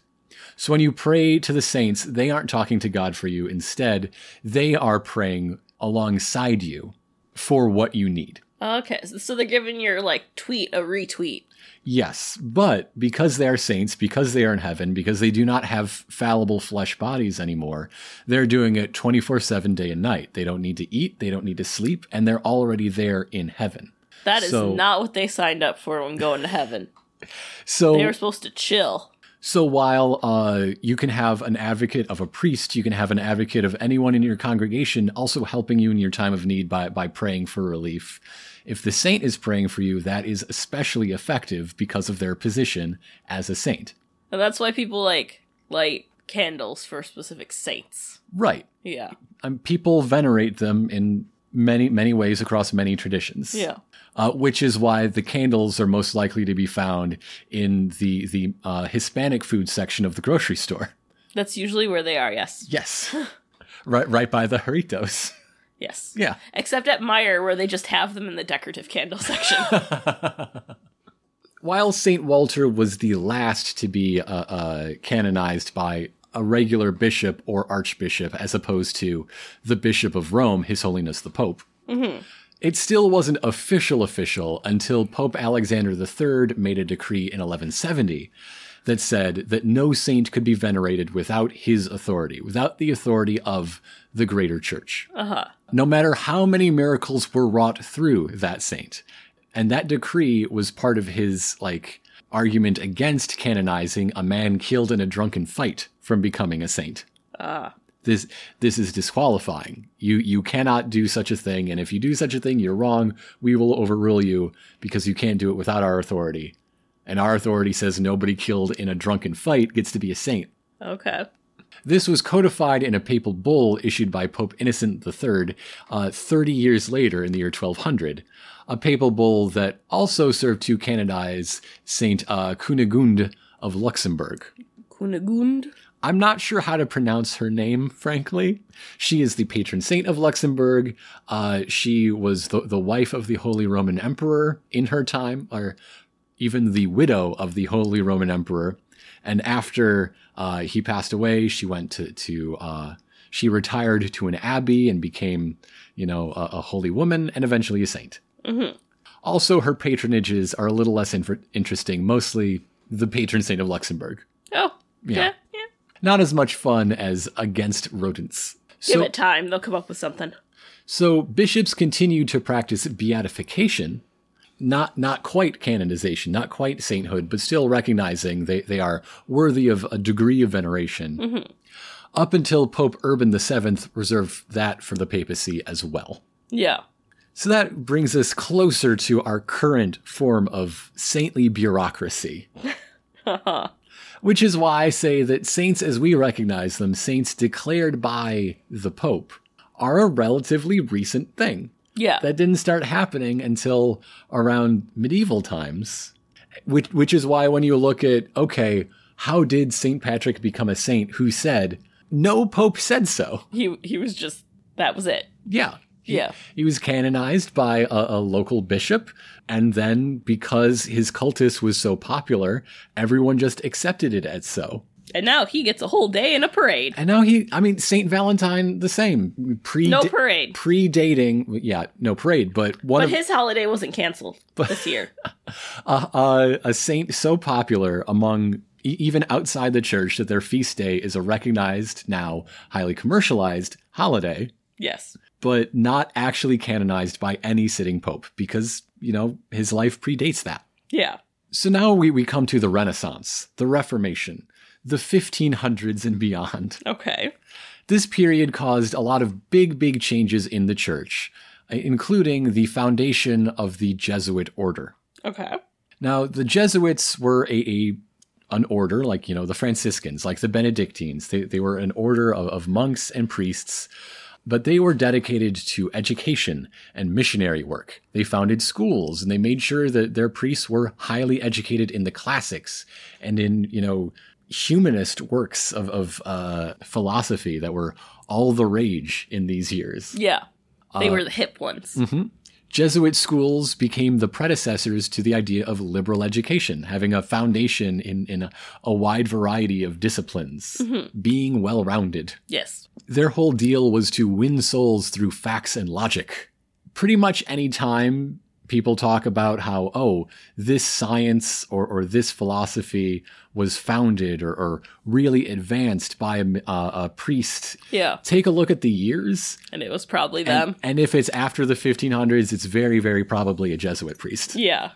Speaker 1: So when you pray to the saints, they aren't talking to God for you. Instead, they are praying alongside you for what you need.
Speaker 2: Okay. So- they're giving your like tweet a retweet.
Speaker 1: Yes, but because they are saints, because they are in heaven, because they do not have fallible flesh bodies anymore, they're doing it 24 7 day and night. They don't need to eat, they don't need to sleep, and they're already there in heaven.
Speaker 2: That is
Speaker 1: So-
Speaker 2: not what they signed up for when going to heaven. <laughs>
Speaker 1: So,
Speaker 2: They were supposed to chill.
Speaker 1: So while uh, you can have an advocate of a priest, you can have an advocate of anyone in your congregation also helping you in your time of need by, by praying for relief. If the saint is praying for you, that is especially effective because of their position as a saint.
Speaker 2: And that's why people like light candles for specific saints.
Speaker 1: Right.
Speaker 2: Yeah.
Speaker 1: um, people venerate them in many many ways across many traditions.
Speaker 2: Yeah.
Speaker 1: Uh, which is why the candles are most likely to be found in the the uh, Hispanic food section of the grocery store.
Speaker 2: That's usually where they are, yes.
Speaker 1: Yes, <laughs> right right by the Jarritos.
Speaker 2: Yes.
Speaker 1: Yeah.
Speaker 2: Except at Meijer where they just have them in the decorative candle section. <laughs>
Speaker 1: While Saint Walter was the last to be uh, uh, canonized by a regular bishop or archbishop, as opposed to the Bishop of Rome, His Holiness the Pope, It still wasn't official official until Pope Alexander III made a decree in 1170 that said that no saint could be venerated without his authority, without the authority of the greater church.
Speaker 2: Uh-huh.
Speaker 1: No matter how many miracles were wrought through that saint. And that decree was part of his like argument against canonizing a man killed in a drunken fight from becoming a saint
Speaker 2: Ah.
Speaker 1: This this is disqualifying. You you cannot do such a thing, and if you do such a thing, you're wrong. We will overrule you because you can't do it without our authority. and our authority says nobody killed in a drunken fight gets to be a saint.
Speaker 2: Okay.
Speaker 1: This was codified in a papal bull issued by Pope Innocent III uh, 30 years later in the year 1200, a papal bull that also served to canonize Saint uh, of Luxembourg.
Speaker 2: Kunigund.
Speaker 1: I'm not sure how to pronounce her name, frankly. She is the patron saint of Luxembourg. Uh, she was the, the wife of the Holy Roman Emperor in her time, or even the widow of the Holy Roman Emperor. And after uh, he passed away, she went to, to uh, she retired to an abbey and became, you know, a, a holy woman and eventually a saint. Also, her patronages are a little less inf- interesting, mostly the patron saint of Luxembourg.
Speaker 2: Oh.
Speaker 1: Yeah.
Speaker 2: Yeah.
Speaker 1: Not as much fun as against rodents.
Speaker 2: Give
Speaker 1: So,
Speaker 2: it time. They'll come up with something.
Speaker 1: so bishops continue to practice beatification, not not quite canonization, not quite sainthood, but still recognizing they, they are worthy of a degree of veneration. Mm-hmm. Up until Pope Urban VII reserved that for the papacy as well.
Speaker 2: Yeah.
Speaker 1: So that brings us closer to our current form of saintly bureaucracy. <laughs> Uh-huh. Which is why I say that saints as we recognize them, saints declared by the Pope, are a relatively recent thing.
Speaker 2: Yeah.
Speaker 1: That didn't start happening until around medieval times. Which which is why when you look at okay, how did St. Patrick become a saint? Who said no pope said so?
Speaker 2: he he was just that was it.
Speaker 1: Yeah. He-
Speaker 2: Yeah.
Speaker 1: He was canonized by a, a local bishop, and then because his cultus was so popular, everyone just accepted it as so.
Speaker 2: And now he gets a whole day in a parade.
Speaker 1: And now he, I mean, Saint Valentine, the same. Pre
Speaker 2: No parade.
Speaker 1: predating, yeah, no parade, but one
Speaker 2: But
Speaker 1: of
Speaker 2: his holiday wasn't canceled <laughs> this year. <laughs>
Speaker 1: uh, uh, a saint so popular among even outside the church that their feast day is a recognized now highly commercialized holiday.
Speaker 2: yes.
Speaker 1: But not actually canonized by any sitting pope because, you know, his life predates that.
Speaker 2: Yeah.
Speaker 1: So now we, we come to the Renaissance, the Reformation, the 1500s and beyond.
Speaker 2: Okay.
Speaker 1: This period caused a lot of big, big changes in the church, uh, including the foundation of the Jesuit order.
Speaker 2: Okay.
Speaker 1: Now, the Jesuits were a, a an order like, you know, the Franciscans, like the Benedictines. They, they were an order of, of monks and priests, but they were dedicated to education and missionary work. They founded schools and they made sure that their priests were highly educated in the classics and in, you know, humanist works of, of uh, philosophy that were all the rage in these years.
Speaker 2: Yeah. They were the hip ones.
Speaker 1: Jesuit schools became the predecessors to the idea of liberal education, having a foundation in, in a, a wide variety of disciplines, mm-hmm. being well rounded.
Speaker 2: Yes.
Speaker 1: Their whole deal was to win souls through facts and logic. Pretty much any time people talk about how, oh, this science or, or this philosophy was founded or, or really advanced by a, uh, a priest,
Speaker 2: Yeah.
Speaker 1: take a look at the years
Speaker 2: And it was probably them.
Speaker 1: and, and if it's after the 1500s, it's very, very probably a Jesuit priest.
Speaker 2: yeah.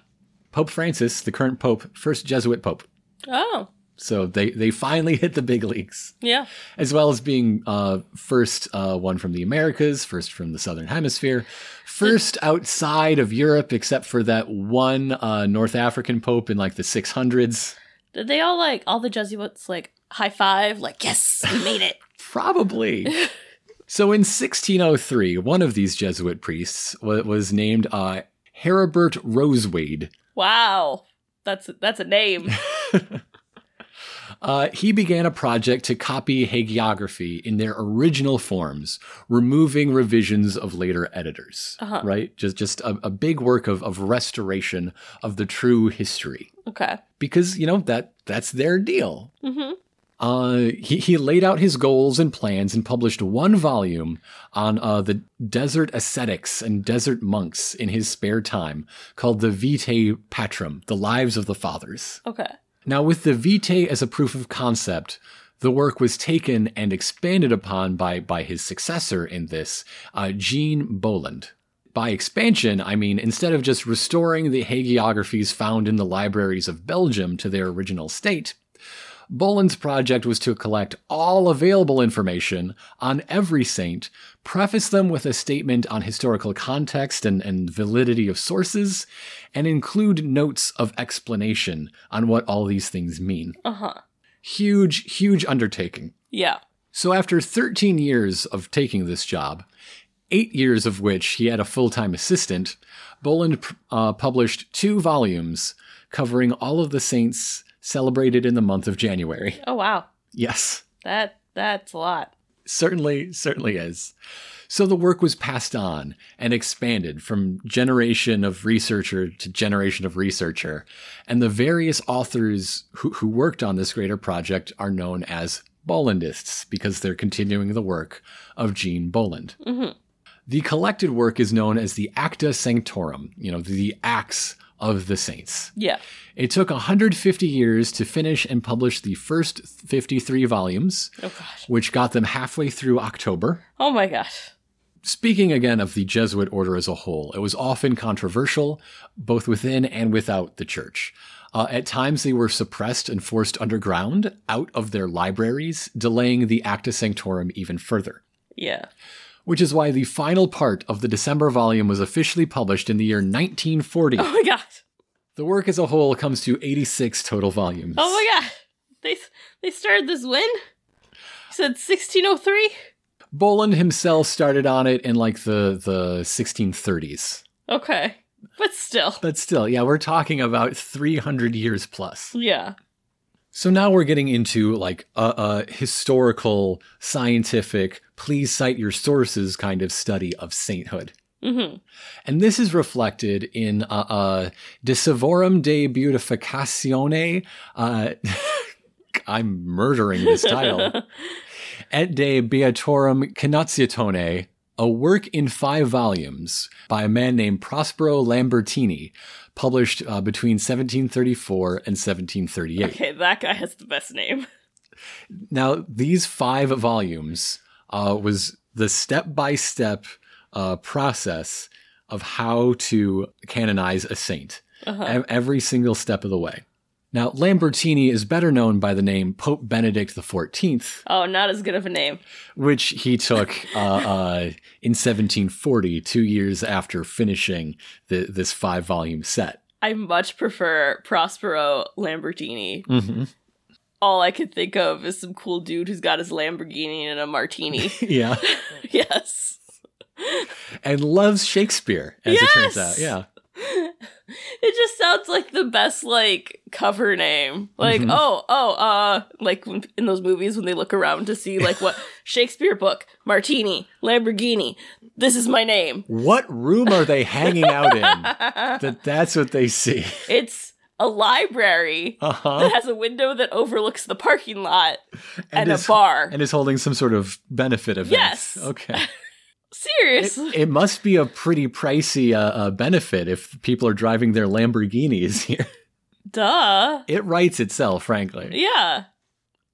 Speaker 1: Pope Francis, the current pope, first Jesuit pope.
Speaker 2: Oh.
Speaker 1: So they, they finally hit the big leagues,
Speaker 2: Yeah.
Speaker 1: as well as being uh, first uh, one from the Americas, first from the Southern Hemisphere, first outside of Europe, except for that one uh, North African pope in like the 600s.
Speaker 2: Did they all like all the Jesuits like high five? Like, yes, we made it. <laughs>
Speaker 1: Probably. <laughs> so in 1603, one of these Jesuit priests wa- was named uh, Heribert Rosweyde.
Speaker 2: wow. That's that's a name. <laughs>
Speaker 1: Uh, he began a project to copy hagiography in their original forms, removing revisions of later editors.
Speaker 2: Uh-huh.
Speaker 1: Right? Just just a, a big work of, of restoration of the true history.
Speaker 2: Okay.
Speaker 1: Because, you know, that that's their deal.
Speaker 2: Mm-hmm.
Speaker 1: Uh, he, he laid out his goals and plans and published one volume on uh, the desert ascetics and desert monks in his spare time called the Vitae Patrum, the Lives of the Fathers.
Speaker 2: Okay.
Speaker 1: Now, with the Vitae as a proof of concept, the work was taken and expanded upon by, by his successor in this, uh, Jean Bolland. By expansion, I mean instead of just restoring the hagiographies found in the libraries of Belgium to their original state, Bolland's project was to collect all available information on every saint, preface them with a statement on historical context and, and validity of sources, and include notes of explanation on what all these things mean.
Speaker 2: Uh huh.
Speaker 1: Huge, huge undertaking.
Speaker 2: Yeah.
Speaker 1: So after 13 years of taking this job, eight years of which he had a full-time assistant, Bolland uh, published two volumes covering all of the saints celebrated in the month of January.
Speaker 2: Oh wow.
Speaker 1: Yes,
Speaker 2: That that's a lot.
Speaker 1: certainly, certainly is. So the work was passed on and expanded from generation of researcher to generation of researcher. And the various authors who, who worked on this greater project are known as Bollandists because they're continuing the work of Jean Bolland. Mm-hmm. The collected work is known as the Acta Sanctorum, you know, the acts of the saints.
Speaker 2: Yeah.
Speaker 1: It took 150 years to finish and publish the first 53 volumes,
Speaker 2: Oh gosh.
Speaker 1: which got them halfway through October.
Speaker 2: Oh my gosh.
Speaker 1: Speaking again of the Jesuit order as a whole, it was often controversial, both within and without the church. Uh, at times, they were suppressed and forced underground, out of their libraries, delaying the Acta Sanctorum even further.
Speaker 2: Yeah.
Speaker 1: Which is why the final part of the December volume was officially published in the year 1940.
Speaker 2: Oh my god.
Speaker 1: The work as a whole comes to 86 total volumes.
Speaker 2: Oh my god. They they started this when? You said 1603?
Speaker 1: Bolland himself started on it in like the, the 1630s.
Speaker 2: Okay. But still.
Speaker 1: But still, yeah, we're talking about 300 years plus.
Speaker 2: Yeah.
Speaker 1: So now we're getting into like a, a historical, scientific, please cite your sources kind of study of sainthood.
Speaker 2: Mm-hmm.
Speaker 1: And this is reflected in uh, uh, De Savorum de Beautificatione. Uh, I'm murdering this title. <laughs> Et de Beatorum Canatiatone, a work in five volumes by a man named Prospero Lambertini, published uh, between 1734 and 1738.
Speaker 2: Okay, that guy has the best name.
Speaker 1: Now, these five volumes uh, was the step by step process of how to canonize a saint,
Speaker 2: Uh-huh.
Speaker 1: every single step of the way. Now, Lambertini is better known by the name Pope Benedict XIV,
Speaker 2: Oh, not as good of a name.
Speaker 1: which he took <laughs> uh, uh, in 1740, two years after finishing the, this five volume set.
Speaker 2: I much prefer Prospero Lamborghini.
Speaker 1: Mm-hmm.
Speaker 2: All I could think of is some cool dude who's got his Lamborghini and a martini. <laughs>
Speaker 1: Yeah. <laughs>
Speaker 2: yes.
Speaker 1: And loves Shakespeare, as it turns out. Yeah. <laughs>
Speaker 2: It just sounds like the best like cover name. Like,
Speaker 1: Mhm.
Speaker 2: oh, oh, uh like in those movies when they look around to see like what <laughs> Shakespeare book, Martini, Lamborghini. This is my name.
Speaker 1: What room are they hanging out in? <laughs> that that's what they see.
Speaker 2: It's a library
Speaker 1: Uh huh.
Speaker 2: that has a window that overlooks the parking lot and,
Speaker 1: is,
Speaker 2: a bar.
Speaker 1: And is holding some sort of benefit event.
Speaker 2: Yes.
Speaker 1: Okay. It,
Speaker 2: Seriously.
Speaker 1: it must be a pretty pricey uh, uh, benefit if people are driving their Lamborghinis <laughs> here.
Speaker 2: Duh.
Speaker 1: It writes itself, frankly.
Speaker 2: Yeah.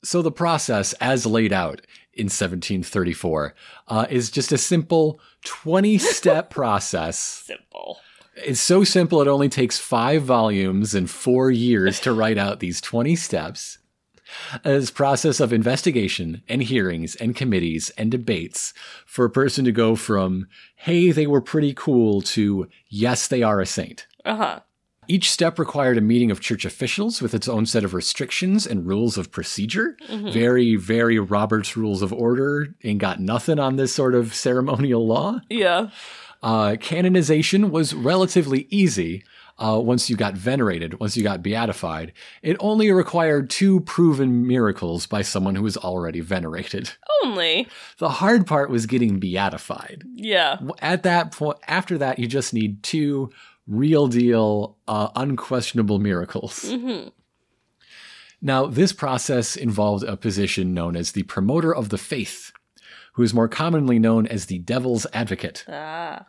Speaker 1: So the process, as laid out in 1734, uh, is just a simple 20 step <laughs> process.
Speaker 2: Simple.
Speaker 1: It's so simple, it only takes five volumes and four years to write out these 20 steps. This process of investigation and hearings and committees and debates for a person to go from, hey, they were pretty cool to, yes, they are a saint.
Speaker 2: Uh-huh.
Speaker 1: Each step required a meeting of church officials with its own set of restrictions and rules of procedure.
Speaker 2: Mhm.
Speaker 1: Very, very Robert's Rules of Order. Ain't got nothing on this sort of ceremonial law.
Speaker 2: Yeah.
Speaker 1: Uh, canonization was relatively easy uh, once you got venerated, once you got beatified. It only required two proven miracles by someone who was already venerated. <laughs>
Speaker 2: Only.
Speaker 1: The hard part was getting beatified.
Speaker 2: Yeah.
Speaker 1: At that point, after that, you just need two real deal, uh, unquestionable miracles.
Speaker 2: hmm
Speaker 1: Now, this process involved a position known as the promoter of the faith, who is more commonly known as the devil's advocate.
Speaker 2: Ah.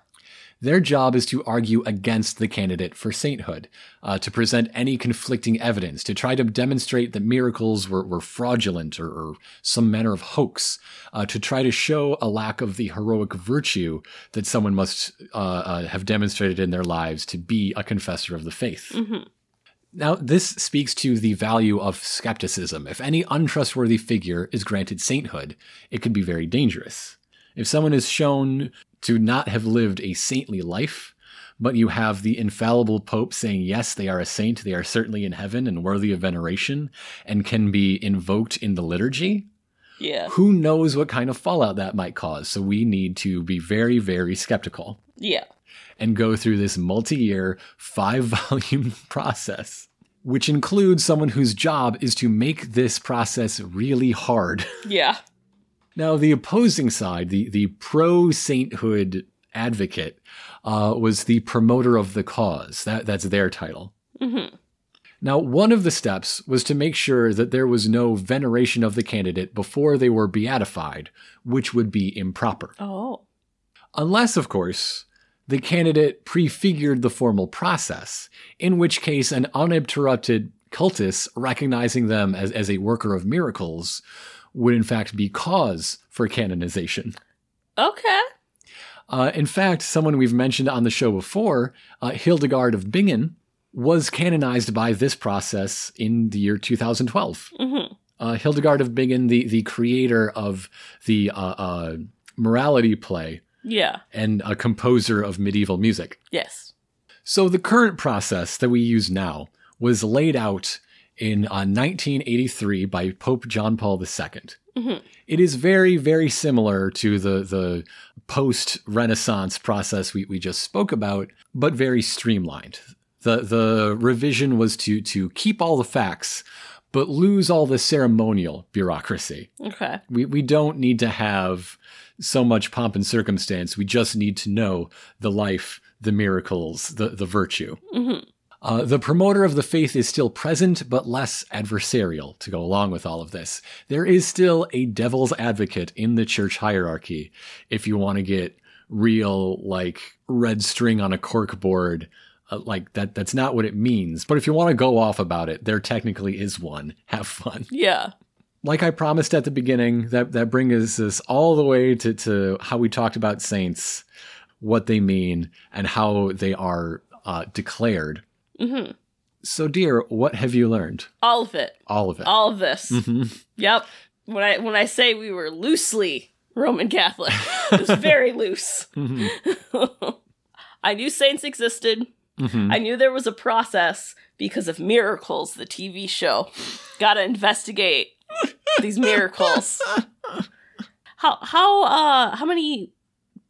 Speaker 1: Their job is to argue against the candidate for sainthood, uh, to present any conflicting evidence, to try to demonstrate that miracles were, were fraudulent or, or some manner of hoax, uh, to try to show a lack of the heroic virtue that someone must uh, uh, have demonstrated in their lives to be a confessor of the faith.
Speaker 2: hmm
Speaker 1: Now, this speaks to the value of skepticism. If any untrustworthy figure is granted sainthood, it can be very dangerous. If someone is shown to not have lived a saintly life, but you have the infallible Pope saying, yes, they are a saint, they are certainly in heaven and worthy of veneration, and can be invoked in the liturgy,
Speaker 2: Yeah.
Speaker 1: who knows what kind of fallout that might cause. So we need to be very, very skeptical
Speaker 2: Yeah.
Speaker 1: and go through this multi year, five <laughs> volume process, which includes someone whose job is to make this process really hard.
Speaker 2: Yeah.
Speaker 1: Now, the opposing side, the, the pro sainthood advocate, uh, was the promoter of the cause. That, that's their title.
Speaker 2: Mm-hmm.
Speaker 1: Now, one of the steps was to make sure that there was no veneration of the candidate before they were beatified, which would be improper.
Speaker 2: Oh.
Speaker 1: Unless, of course, the candidate prefigured the formal process, in which case an uninterrupted cultus recognizing them as, as a worker of miracles would in fact be cause for canonization.
Speaker 2: Okay.
Speaker 1: Uh, in fact, someone we've mentioned on the show before, uh, Hildegard of Bingen, was canonized by this process in the year 2012.
Speaker 2: Mm-hmm.
Speaker 1: Uh, Hildegard of Bingen, the, the creator of the uh, uh, morality play
Speaker 2: Yeah.
Speaker 1: and a composer of medieval music.
Speaker 2: Yes.
Speaker 1: So the current process that we use now was laid out in uh, 1983 by Pope John Paul II.
Speaker 2: Mhm.
Speaker 1: It is very, very similar to the the post Renaissance process we, we just spoke about, but very streamlined. The the revision was to to keep all the facts, but lose all the ceremonial bureaucracy.
Speaker 2: Okay.
Speaker 1: We we don't need to have so much pomp and circumstance. We just need to know the life, the miracles, the the virtue.
Speaker 2: Mm-hmm.
Speaker 1: Uh, the promoter of the faith is still present, but less adversarial to go along with all of this. There is still a devil's advocate in the church hierarchy. If you want to get real, like red string on a cork board, uh, like that, that's not what it means. But if you want to go off about it, there technically is one. <laughs> Have fun
Speaker 2: Yeah.
Speaker 1: like I promised at the beginning, that that brings us all the way to, to how we talked about saints, what they mean, and how they are uh, declared.
Speaker 2: Mm-hmm.
Speaker 1: So, dear, what have you learned?
Speaker 2: All of it.
Speaker 1: All of it.
Speaker 2: All of this.
Speaker 1: Mhm.
Speaker 2: Yep. When I when I say we were loosely Roman Catholic, it was very <laughs> loose.
Speaker 1: Mhm. <laughs>
Speaker 2: I knew saints existed.
Speaker 1: Mhm.
Speaker 2: I knew there was a process because of Miracles, the TV show. Got to investigate these miracles. <laughs> How how uh how many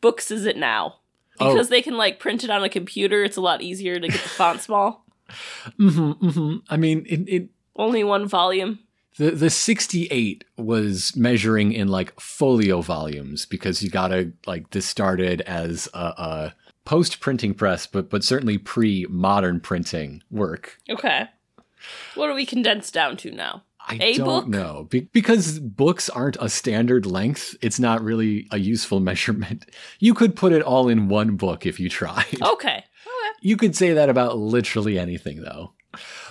Speaker 2: books is it now?
Speaker 1: Oh.
Speaker 2: Because they can like print it on a computer, it's a lot easier to get the font small. <laughs>
Speaker 1: Mhm, mhm. I mean, it, it
Speaker 2: Only one volume.
Speaker 1: the the 68 was measuring in like folio volumes because you gotta like this started as a, a post printing press, but but certainly pre modern printing work.
Speaker 2: Okay. What are we condensed down to now?
Speaker 1: I
Speaker 2: A
Speaker 1: don't
Speaker 2: book?
Speaker 1: know Be- because books aren't a standard length. It's not really a useful <laughs> measurement. You could put it all in one book if you tried. <laughs>
Speaker 2: Okay.
Speaker 1: You could say that about literally anything, though.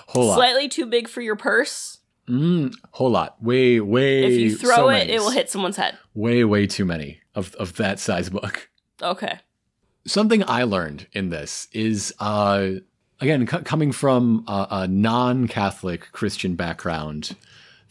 Speaker 1: Whole lot.
Speaker 2: Slightly too big for your purse.
Speaker 1: Mm, whole lot. Way, way.
Speaker 2: If you throw
Speaker 1: so
Speaker 2: it,
Speaker 1: many.
Speaker 2: it will hit someone's head.
Speaker 1: Way, way too many of of that size book.
Speaker 2: Okay.
Speaker 1: Something I learned in this is, uh, again, c- coming from a, a non Catholic Christian background,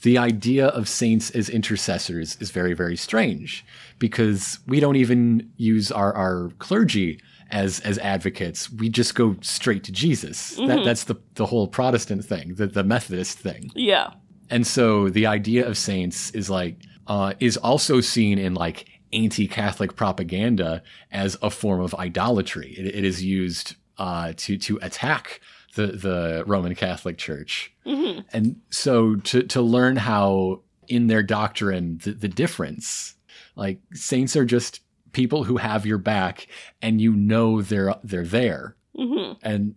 Speaker 1: the idea of saints as intercessors is very, very strange because we don't even use our, our clergy as, as advocates. We just go straight to Jesus. That,
Speaker 2: Mhm.
Speaker 1: that's the, the whole Protestant thing, the, the Methodist thing.
Speaker 2: Yeah.
Speaker 1: And so the idea of saints is like uh, is also seen in like anti-Catholic propaganda as a form of idolatry. It, it is used uh, to to attack the the Roman Catholic Church.
Speaker 2: hmm
Speaker 1: And so to to learn how in their doctrine the, the difference, like saints are just people who have your back and you know they're they're there.
Speaker 2: Hmm
Speaker 1: and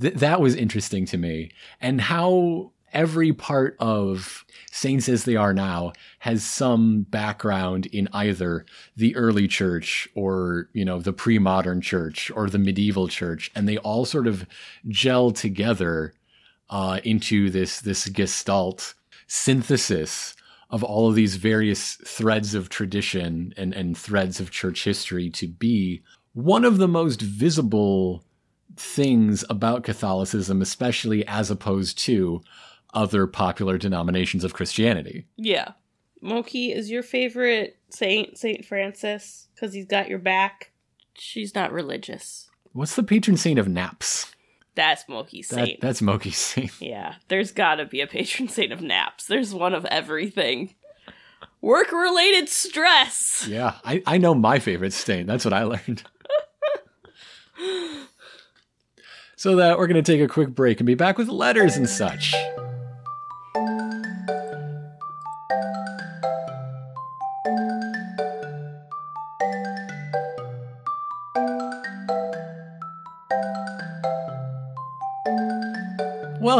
Speaker 1: th- that was interesting to me. And how every part of saints as they are now has some background in either the early church or you know the pre-modern church or the medieval church and they all sort of gel together uh, into this this gestalt synthesis of all of these various threads of tradition and, and threads of church history to be one of the most visible things about Catholicism, especially as opposed to other popular denominations of Christianity.
Speaker 2: Yeah. Moki, is your favorite saint Saint Francis? Because he's got your back. She's not religious.
Speaker 1: What's the patron saint of naps?
Speaker 2: That's Moki's
Speaker 1: That,
Speaker 2: saint.
Speaker 1: that's Moki's saint. <laughs>
Speaker 2: yeah, there's gotta be a patron saint of naps. There's one of everything. Work related stress.
Speaker 1: Yeah, I, I know my favorite saint. That's what I learned. <laughs> so that we're going to take a quick break and be back with letters and such.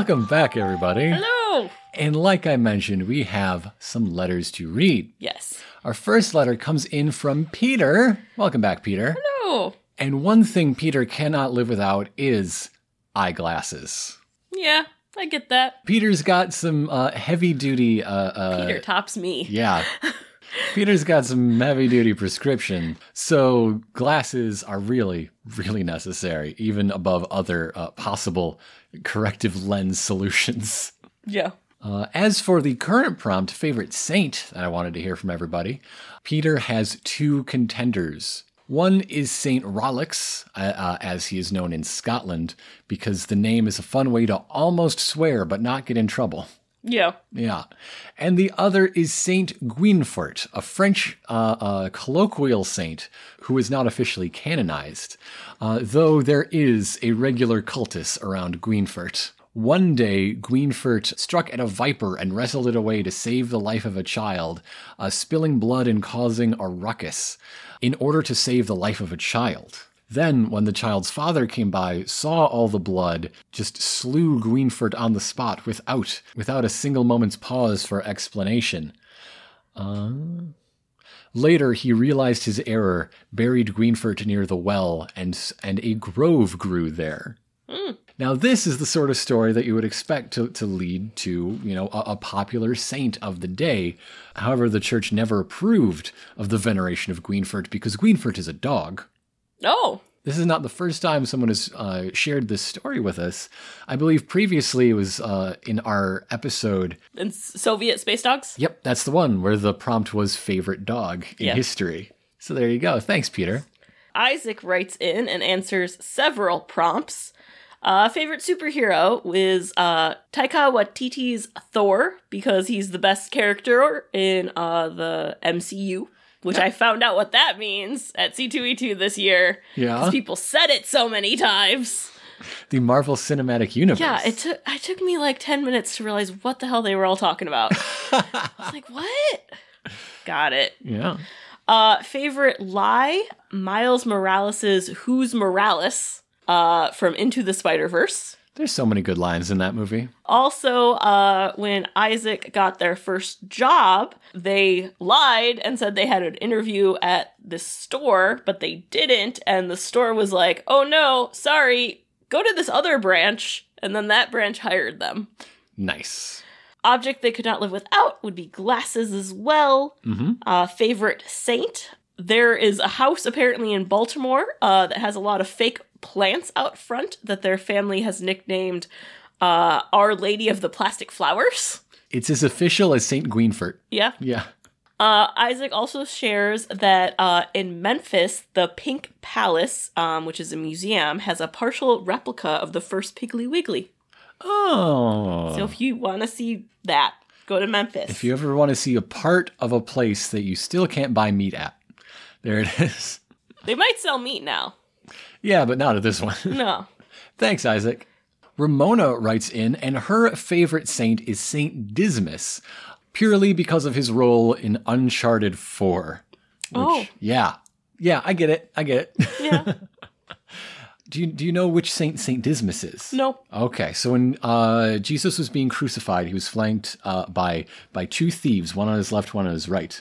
Speaker 1: Welcome back, everybody.
Speaker 2: Hello.
Speaker 1: And like I mentioned, we have some letters to read.
Speaker 2: Yes.
Speaker 1: Our first letter comes in from Peter. Welcome back, Peter.
Speaker 2: No.
Speaker 1: And one thing Peter cannot live without is eyeglasses.
Speaker 2: Yeah, I get that.
Speaker 1: Peter's got some uh, heavy duty. Uh, uh,
Speaker 2: Peter tops me.
Speaker 1: Yeah. <laughs> Peter's got some heavy duty prescription. So glasses are really, really necessary, even above other uh, possible corrective lens solutions.
Speaker 2: Yeah.
Speaker 1: Uh, as for the current prompt favorite saint that I wanted to hear from everybody, Peter has two contenders. One is Saint Rollox, uh, uh, as he is known in Scotland, because the name is a fun way to almost swear but not get in trouble.
Speaker 2: Yeah.
Speaker 1: Yeah. And the other is Saint Guinefort, a French uh, uh, colloquial saint who is not officially canonized, uh, though there is a regular cultus around Guinefort. One day, Guinefort struck at a viper and wrestled it away to save the life of a child, uh, spilling blood and causing a ruckus in order to save the life of a child. Then, when the child's father came by, saw all the blood, just slew Guinefort on the spot without without a single moment's pause for explanation. Uh, later, he realized his error, buried Guinefort near the well, and and a grove grew there. Now, this is the sort of story that you would expect to, to lead to, you know, a, a popular saint of the day. However, the church never approved of the veneration of Guinefort because Guinefort is a dog.
Speaker 2: Oh.
Speaker 1: This is not the first time someone has uh, shared this story with us. I believe previously it was uh, in our episode.
Speaker 2: And Soviet space dogs?
Speaker 1: Yep, that's the one where the prompt was favorite dog in
Speaker 2: Yeah.
Speaker 1: history. So there you go. Thanks, Peter.
Speaker 2: Isaac writes in and answers several prompts. Uh, favorite superhero is uh, Taika Waititi's Thor because he's the best character in uh, the MCU, which I found out what that means at C2E2 this year.
Speaker 1: Yeah.
Speaker 2: people said it so many times.
Speaker 1: The Marvel Cinematic Universe.
Speaker 2: Yeah, it took it took me like ten minutes to realize what the hell they were all talking about. I was <laughs> like, what? Got it.
Speaker 1: Yeah.
Speaker 2: Uh, favorite lie: Miles Morales' "Who's Morales?" Uh, from Into the Spider Verse.
Speaker 1: There's so many good lines in that movie.
Speaker 2: Also, uh, when Isaac got their first job, they lied and said they had an interview at this store, but they didn't. And the store was like, oh no, sorry, go to this other branch. And then that branch hired them.
Speaker 1: Nice.
Speaker 2: Object they could not live without would be glasses as well.
Speaker 1: hmm
Speaker 2: Uh, favorite saint. There is a house apparently in Baltimore uh, that has a lot of fake plants out front that their family has nicknamed uh, Our Lady of the Plastic Flowers.
Speaker 1: It's as official as Saint Guinefort.
Speaker 2: Yeah.
Speaker 1: Yeah.
Speaker 2: Uh, Isaac also shares that uh, in Memphis, the Pink Palace, um, which is a museum, has a partial replica of the first Piggly Wiggly.
Speaker 1: Oh.
Speaker 2: So if you want to see that, go to Memphis.
Speaker 1: if you ever want to see a part of a place that you still can't buy meat at, there it is.
Speaker 2: they might sell meat now.
Speaker 1: Yeah, but not at this one. <laughs>
Speaker 2: No.
Speaker 1: Thanks, Isaac. Ramona writes in, and her favorite saint is Saint Dismas, purely because of his role in Uncharted 4. Which,
Speaker 2: Oh.
Speaker 1: Yeah. Yeah, I get it. I get it. <laughs>
Speaker 2: Yeah.
Speaker 1: Do you do you know which saint Saint Dismas is?
Speaker 2: no.
Speaker 1: Okay, so when uh, Jesus was being crucified, he was flanked uh, by by two thieves, one on his left, one on his right,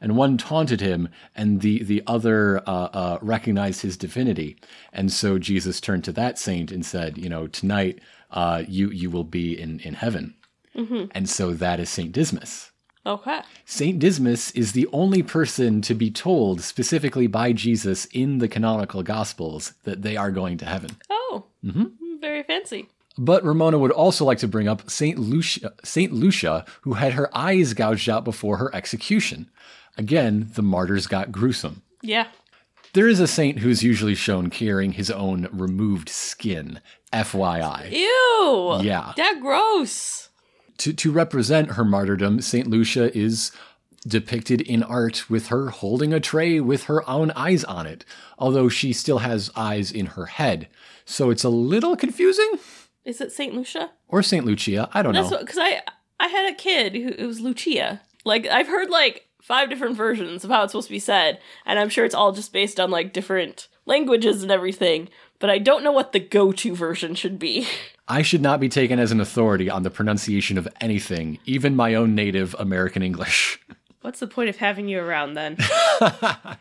Speaker 1: and one taunted him, and the the other uh, uh, recognized his divinity, and so Jesus turned to that saint and said, you know, tonight uh, you you will be in in heaven, and so that is Saint Dismas.
Speaker 2: Okay.
Speaker 1: Saint Dismas is the only person to be told specifically by Jesus in the canonical Gospels that they are going to heaven.
Speaker 2: Oh. Mm-hmm. Very fancy.
Speaker 1: But Ramona would also like to bring up Saint Lucia, Saint Lucia, who had her eyes gouged out before her execution. Again, the martyrs got gruesome.
Speaker 2: Yeah.
Speaker 1: There is a saint who's usually shown carrying his own removed skin. FYI.
Speaker 2: Ew.
Speaker 1: Yeah.
Speaker 2: That gross.
Speaker 1: To, to represent her martyrdom, St. Lucia is depicted in art with her holding a tray with her own eyes on it, although she still has eyes in her head. So it's a little confusing.
Speaker 2: Is it Saint Lucia?
Speaker 1: Or St. Lucia, I don't
Speaker 2: That's
Speaker 1: know.
Speaker 2: because I I had a kid who it was Lucia. Like I've heard like five different versions of how it's supposed to be said, and I'm sure it's all just based on like different languages and everything. But I don't know what the go-to version should be.
Speaker 1: I should not be taken as an authority on the pronunciation of anything, even my own native American English. <laughs>
Speaker 2: What's the point of having you around then? <laughs> <laughs>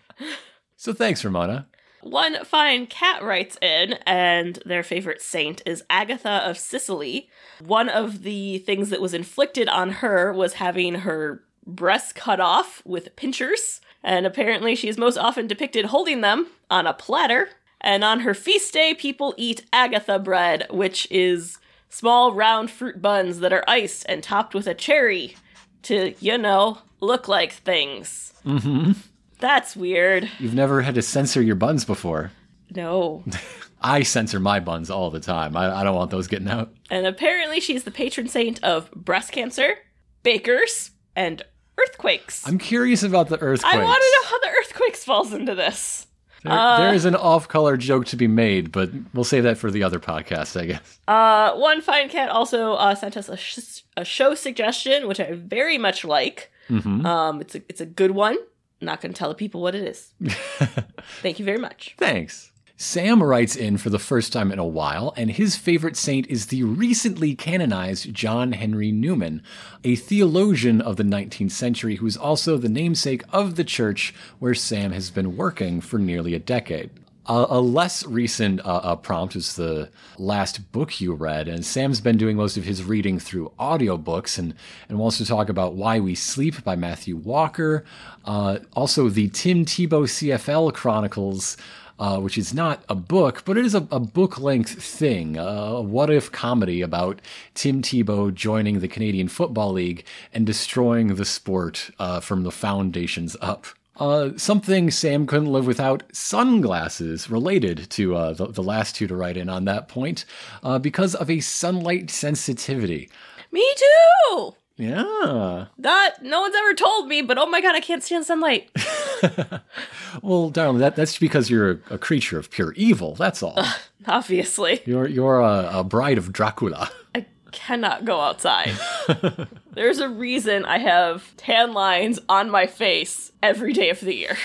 Speaker 1: So thanks, Ramona.
Speaker 2: One fine cat writes in, and their favorite saint is Agatha of Sicily. One of the things that was inflicted on her was having her breasts cut off with pinchers, and apparently she is most often depicted holding them on a platter. And on her feast day, people eat Agatha bread, which is small round fruit buns that are iced and topped with a cherry to, you know, look like things. Mm-hmm. That's weird.
Speaker 1: You've never had to censor your buns before.
Speaker 2: No. <laughs>
Speaker 1: I censor my buns all the time. I, I don't want those getting out.
Speaker 2: And apparently, she's the patron saint of breast cancer, bakers, and earthquakes.
Speaker 1: I'm curious about the earthquakes.
Speaker 2: I want to know how the earthquakes falls into this.
Speaker 1: There,
Speaker 2: Uh,
Speaker 1: there is an off-color joke to be made, but we'll save that for the other podcast, I guess.
Speaker 2: Uh, one fine cat also uh, sent us a, sh- a show suggestion, which I very much like.
Speaker 1: Mm-hmm.
Speaker 2: Um, it's a it's a good one. I'm not going to tell the people what it is. <laughs> Thank you very much.
Speaker 1: Thanks. Sam writes in for the first time in a while, and his favorite saint is the recently canonized John Henry Newman, a theologian of the 19th century who is also the namesake of the church where Sam has been working for nearly a decade. A, less recent uh, uh, prompt is the last book you read, and Sam's been doing most of his reading through audiobooks and, and wants to talk about Why We Sleep by Matthew Walker, uh, also the Tim Tebow CFL Chronicles, uh, which is not a book, but it is a, a book length thing, a what if comedy about Tim Tebow joining the Canadian Football League and destroying the sport uh, from the foundations up. Uh, something Sam couldn't live without sunglasses related to uh, the, the last two to write in on that point uh, because of a sunlight sensitivity.
Speaker 2: Me too.
Speaker 1: Yeah.
Speaker 2: That no one's ever told me, but oh my god, I can't stand sunlight. <laughs>
Speaker 1: Well, darling, that, that's because you're a, a creature of pure evil. That's all. <laughs>
Speaker 2: Obviously,
Speaker 1: You're you're a, a bride of Dracula.
Speaker 2: I cannot go outside. <laughs> There's a reason I have tan lines on my face every day of the year.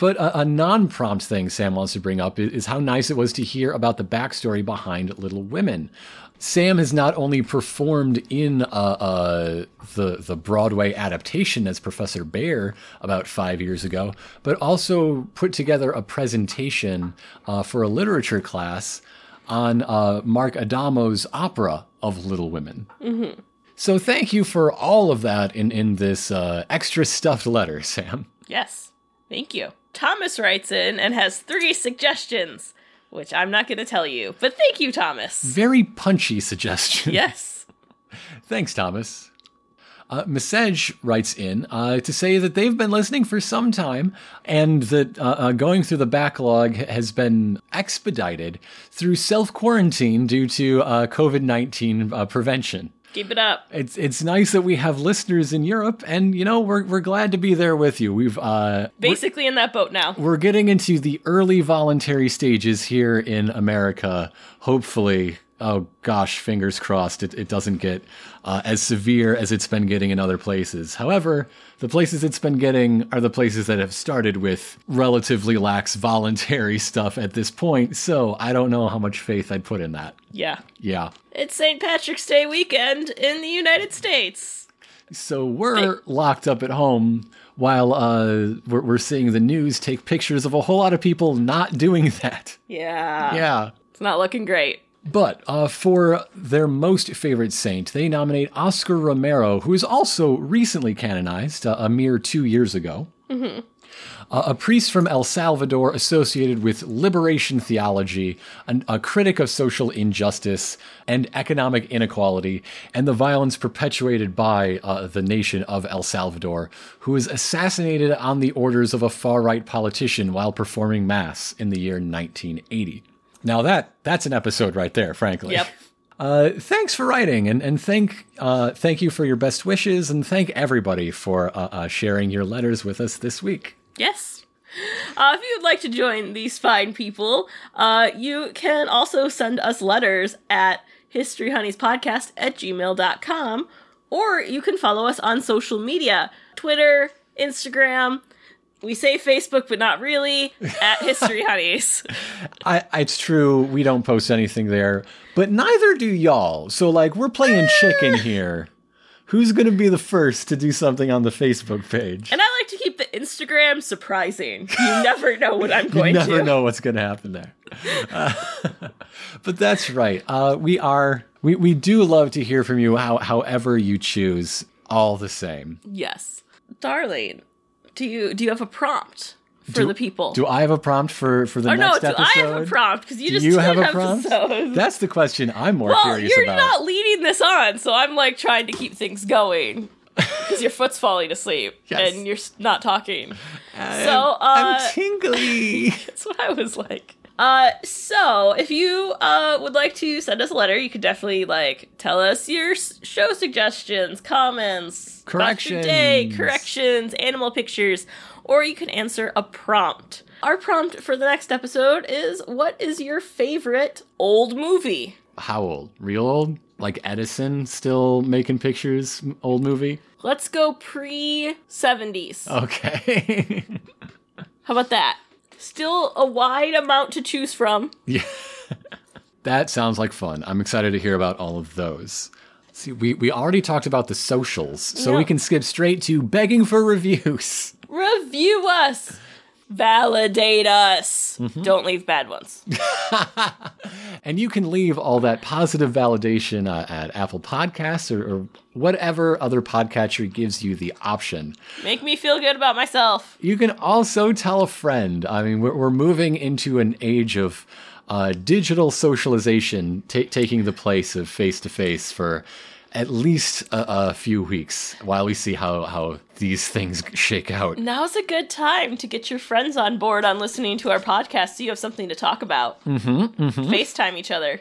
Speaker 1: But a, a non-prompt thing Sam wants to bring up is, is how nice it was to hear about the backstory behind Little Women. Sam has not only performed in uh, uh, the the Broadway adaptation as Professor Bhaer about five years ago, but also put together a presentation uh, for a literature class on uh, Mark Adamo's opera of Little Women. So thank you for all of that in in this uh, extra stuffed letter, Sam.
Speaker 2: Yes. Thank you. Thomas writes in and has three suggestions, which I'm not going to tell you, but thank you, Thomas.
Speaker 1: Very punchy suggestion.
Speaker 2: Yes. <laughs>
Speaker 1: Thanks, Thomas. Uh, Message writes in uh, to say that they've been listening for some time and that uh, uh, going through the backlog has been expedited through self quarantine due to uh, COVID 19 uh, prevention.
Speaker 2: Keep it up.
Speaker 1: It's it's nice that we have listeners in Europe, and you know we're we're glad to be there with you. We've uh,
Speaker 2: Basically in that boat now.
Speaker 1: we're getting into the early voluntary stages here in America. Hopefully, oh gosh, fingers crossed, it, it doesn't get uh, as severe as it's been getting in other places. However, the places it's been getting are the places that have started with relatively lax voluntary <laughs> stuff at this point. So I don't know how much faith I'd put in that.
Speaker 2: Yeah.
Speaker 1: Yeah.
Speaker 2: It's St. Patrick's Day weekend in the United States.
Speaker 1: So we're locked up at home while uh, we're, we're seeing the news take pictures of a whole lot of people not doing <laughs> that.
Speaker 2: Yeah.
Speaker 1: Yeah.
Speaker 2: It's not looking great.
Speaker 1: But uh, for their most favorite saint, they nominate Oscar Romero, who is also recently canonized uh, a mere two years ago. Uh, a priest from El Salvador associated with liberation theology, an, a critic of social injustice and economic inequality, and the violence perpetuated by uh, the nation of El Salvador, who was assassinated on the orders of a far right politician while performing Mass in the year 1980. Now that that's an episode right there, frankly.
Speaker 2: Yep.
Speaker 1: Uh, thanks for writing, and and thank uh, thank you for your best wishes, and thank everybody for uh, uh, sharing your letters with us this week.
Speaker 2: Yes. Uh, if you'd like to join these fine people, uh, you can also send us letters at historyhoneyspodcast at gmail.com, or you can follow us on social media Twitter, Instagram. We say Facebook, but not really, at History Honeys. <laughs>
Speaker 1: I, it's true we don't post anything there, but neither do y'all. So like we're playing chicken here. Who's gonna be the first to do something on the Facebook page?
Speaker 2: And I like to keep the Instagram surprising. You never know what I'm <laughs> going to.
Speaker 1: You never
Speaker 2: to.
Speaker 1: know what's gonna happen there. Uh, <laughs> but that's right. Uh, we are we, we do love to hear from you how however you choose, all the same.
Speaker 2: Yes. Darling, do you do you have a prompt for the people?
Speaker 1: Do I have a prompt for for the
Speaker 2: or no,
Speaker 1: next
Speaker 2: do
Speaker 1: episode?
Speaker 2: I have a prompt? Because you
Speaker 1: Do
Speaker 2: just
Speaker 1: you have a prompt?
Speaker 2: episodes.
Speaker 1: That's the question I'm more
Speaker 2: well,
Speaker 1: curious
Speaker 2: you're
Speaker 1: about.
Speaker 2: not leading this on, so I'm like trying to keep things going because your foot's falling asleep <laughs>
Speaker 1: Yes.
Speaker 2: and you're not talking.
Speaker 1: I'm-
Speaker 2: so, uh,
Speaker 1: I'm tingly. <laughs>
Speaker 2: That's what I was like. Uh, so if you uh would like to send us a letter, you could definitely like tell us your show suggestions, comments, your day,
Speaker 1: Corrections.
Speaker 2: corrections, animal pictures, or you can answer a prompt. Our prompt for the next episode is: What is your favorite old movie?
Speaker 1: How old? Real old? Like Edison still making pictures? Old movie?
Speaker 2: Let's go pre seventies.
Speaker 1: Okay. <laughs>
Speaker 2: How about that? Still a wide amount to choose from.
Speaker 1: yeah. <laughs> that sounds like fun. I'm excited to hear about all of those. See, we, we already talked about the socials, so we can skip straight to begging for reviews.
Speaker 2: Review us. Validate us. Don't leave bad ones. <laughs>
Speaker 1: And you can leave all that positive validation uh, at Apple Podcasts or, or whatever other podcatcher gives you the option.
Speaker 2: Make me feel good about myself.
Speaker 1: You can also tell a friend. I mean, we're, we're moving into an age of uh, digital socialization, ta taking the place of face to face for at least a, a few weeks while we see how, how these things shake out.
Speaker 2: Now's a good time to get your friends on board on listening to our podcast so you have something to talk about. Mm-hmm, FaceTime each other.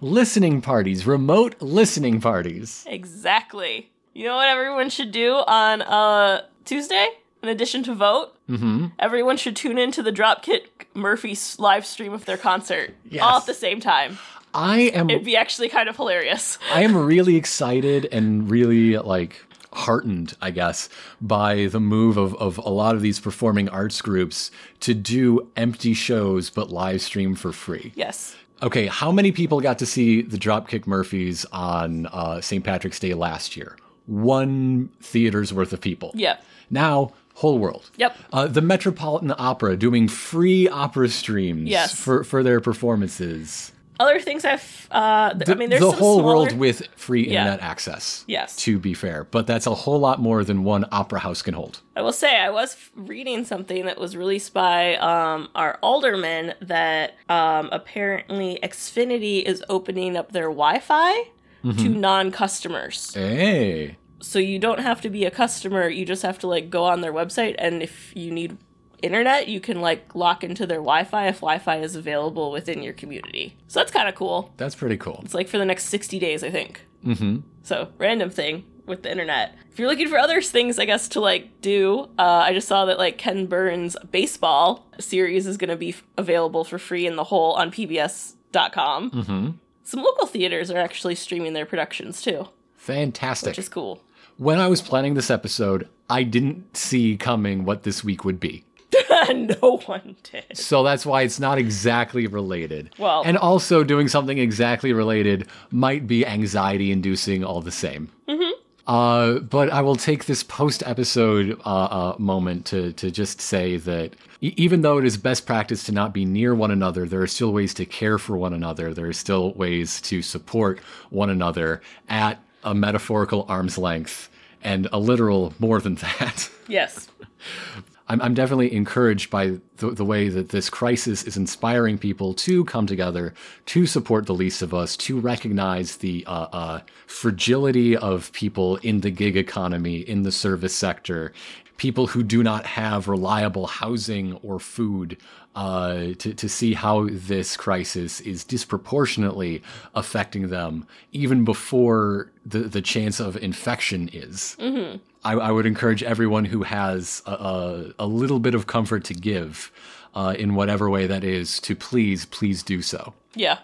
Speaker 1: Listening parties, remote listening parties.
Speaker 2: Exactly. You know what everyone should do on uh, Tuesday? In addition to vote, mm-hmm. everyone should tune into the Dropkick Murphys live stream of their concert
Speaker 1: Yes.
Speaker 2: all at the same time.
Speaker 1: I am
Speaker 2: It'd be actually kind of hilarious.
Speaker 1: I am really excited and really like heartened, I guess, by the move of, of a lot of these performing arts groups to do empty shows but live stream for free.
Speaker 2: Yes.
Speaker 1: Okay, how many people got to see the Dropkick Murphys on uh, St. Patrick's Day last year? One theater's worth of people.
Speaker 2: Yep.
Speaker 1: Now, whole world.
Speaker 2: Yep.
Speaker 1: Uh, the Metropolitan Opera doing free opera streams
Speaker 2: Yes.
Speaker 1: for, for their performances.
Speaker 2: Other things I've, uh, th- I mean, there's
Speaker 1: the whole
Speaker 2: smaller-
Speaker 1: world with free
Speaker 2: Yeah.
Speaker 1: internet access.
Speaker 2: Yes.
Speaker 1: To be fair, but that's a whole lot more than one opera house can hold.
Speaker 2: I will say I was reading something that was released by um, our alderman that um, apparently Xfinity is opening up their Wi-Fi to non-customers.
Speaker 1: Hey.
Speaker 2: So you don't have to be a customer; you just have to like go on their website, and if you need internet, you can like lock into their Wi-Fi if Wi-Fi is available within your community. So that's kind of cool.
Speaker 1: That's pretty cool.
Speaker 2: It's like for the next 60 days, I think. Mm-hmm. So, random thing with the internet. If you're looking for other things, I guess, to like do, uh, I just saw that like Ken Burns' baseball series is going to be f- available for free in the whole on PBS.com. Mm-hmm. Some local theaters are actually streaming their productions too,
Speaker 1: Fantastic.
Speaker 2: which is cool.
Speaker 1: When I was planning this episode, I didn't see coming what this week would be. <laughs>
Speaker 2: no one did.
Speaker 1: So that's why it's not exactly related.
Speaker 2: Well-
Speaker 1: and also doing something exactly related might be anxiety inducing all the same. Mm-hmm. Uh, but I will take this post episode uh, uh, moment to to just say that e- even though it is best practice to not be near one another, there are still ways to care for one another. There are still ways to support one another at a metaphorical arm's length and a literal more than that.
Speaker 2: Yes. <laughs>
Speaker 1: I'm, I'm definitely encouraged by the, the way that this crisis is inspiring people to come together, to support the least of us, to recognize the uh, uh, fragility of people in the gig economy, in the service sector, people who do not have reliable housing or food. Uh, to, to see how this crisis is disproportionately affecting them, even before the, the chance of infection is. Mm-hmm. I, I, would encourage everyone who has a, a, a little bit of comfort to give, uh, in whatever way that is, to please, please do so.
Speaker 2: Yeah.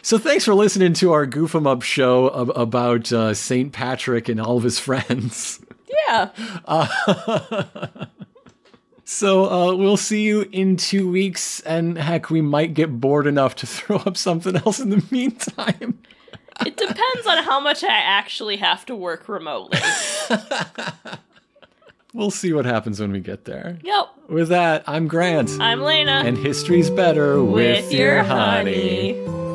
Speaker 1: So thanks for listening to our Goof 'em Up show ab- about uh, St. Patrick and all of his <laughs> friends.
Speaker 2: Yeah.
Speaker 1: Uh, <laughs> so uh, we'll see you in two weeks, and heck, we might get bored enough to <laughs> throw up something else in the meantime.
Speaker 2: It depends on how much I actually have to work remotely. <laughs>
Speaker 1: we'll see what happens when we get there.
Speaker 2: Yep.
Speaker 1: With that, I'm Grant.
Speaker 2: I'm Lena.
Speaker 1: And history's better with, with your, your honey. honey.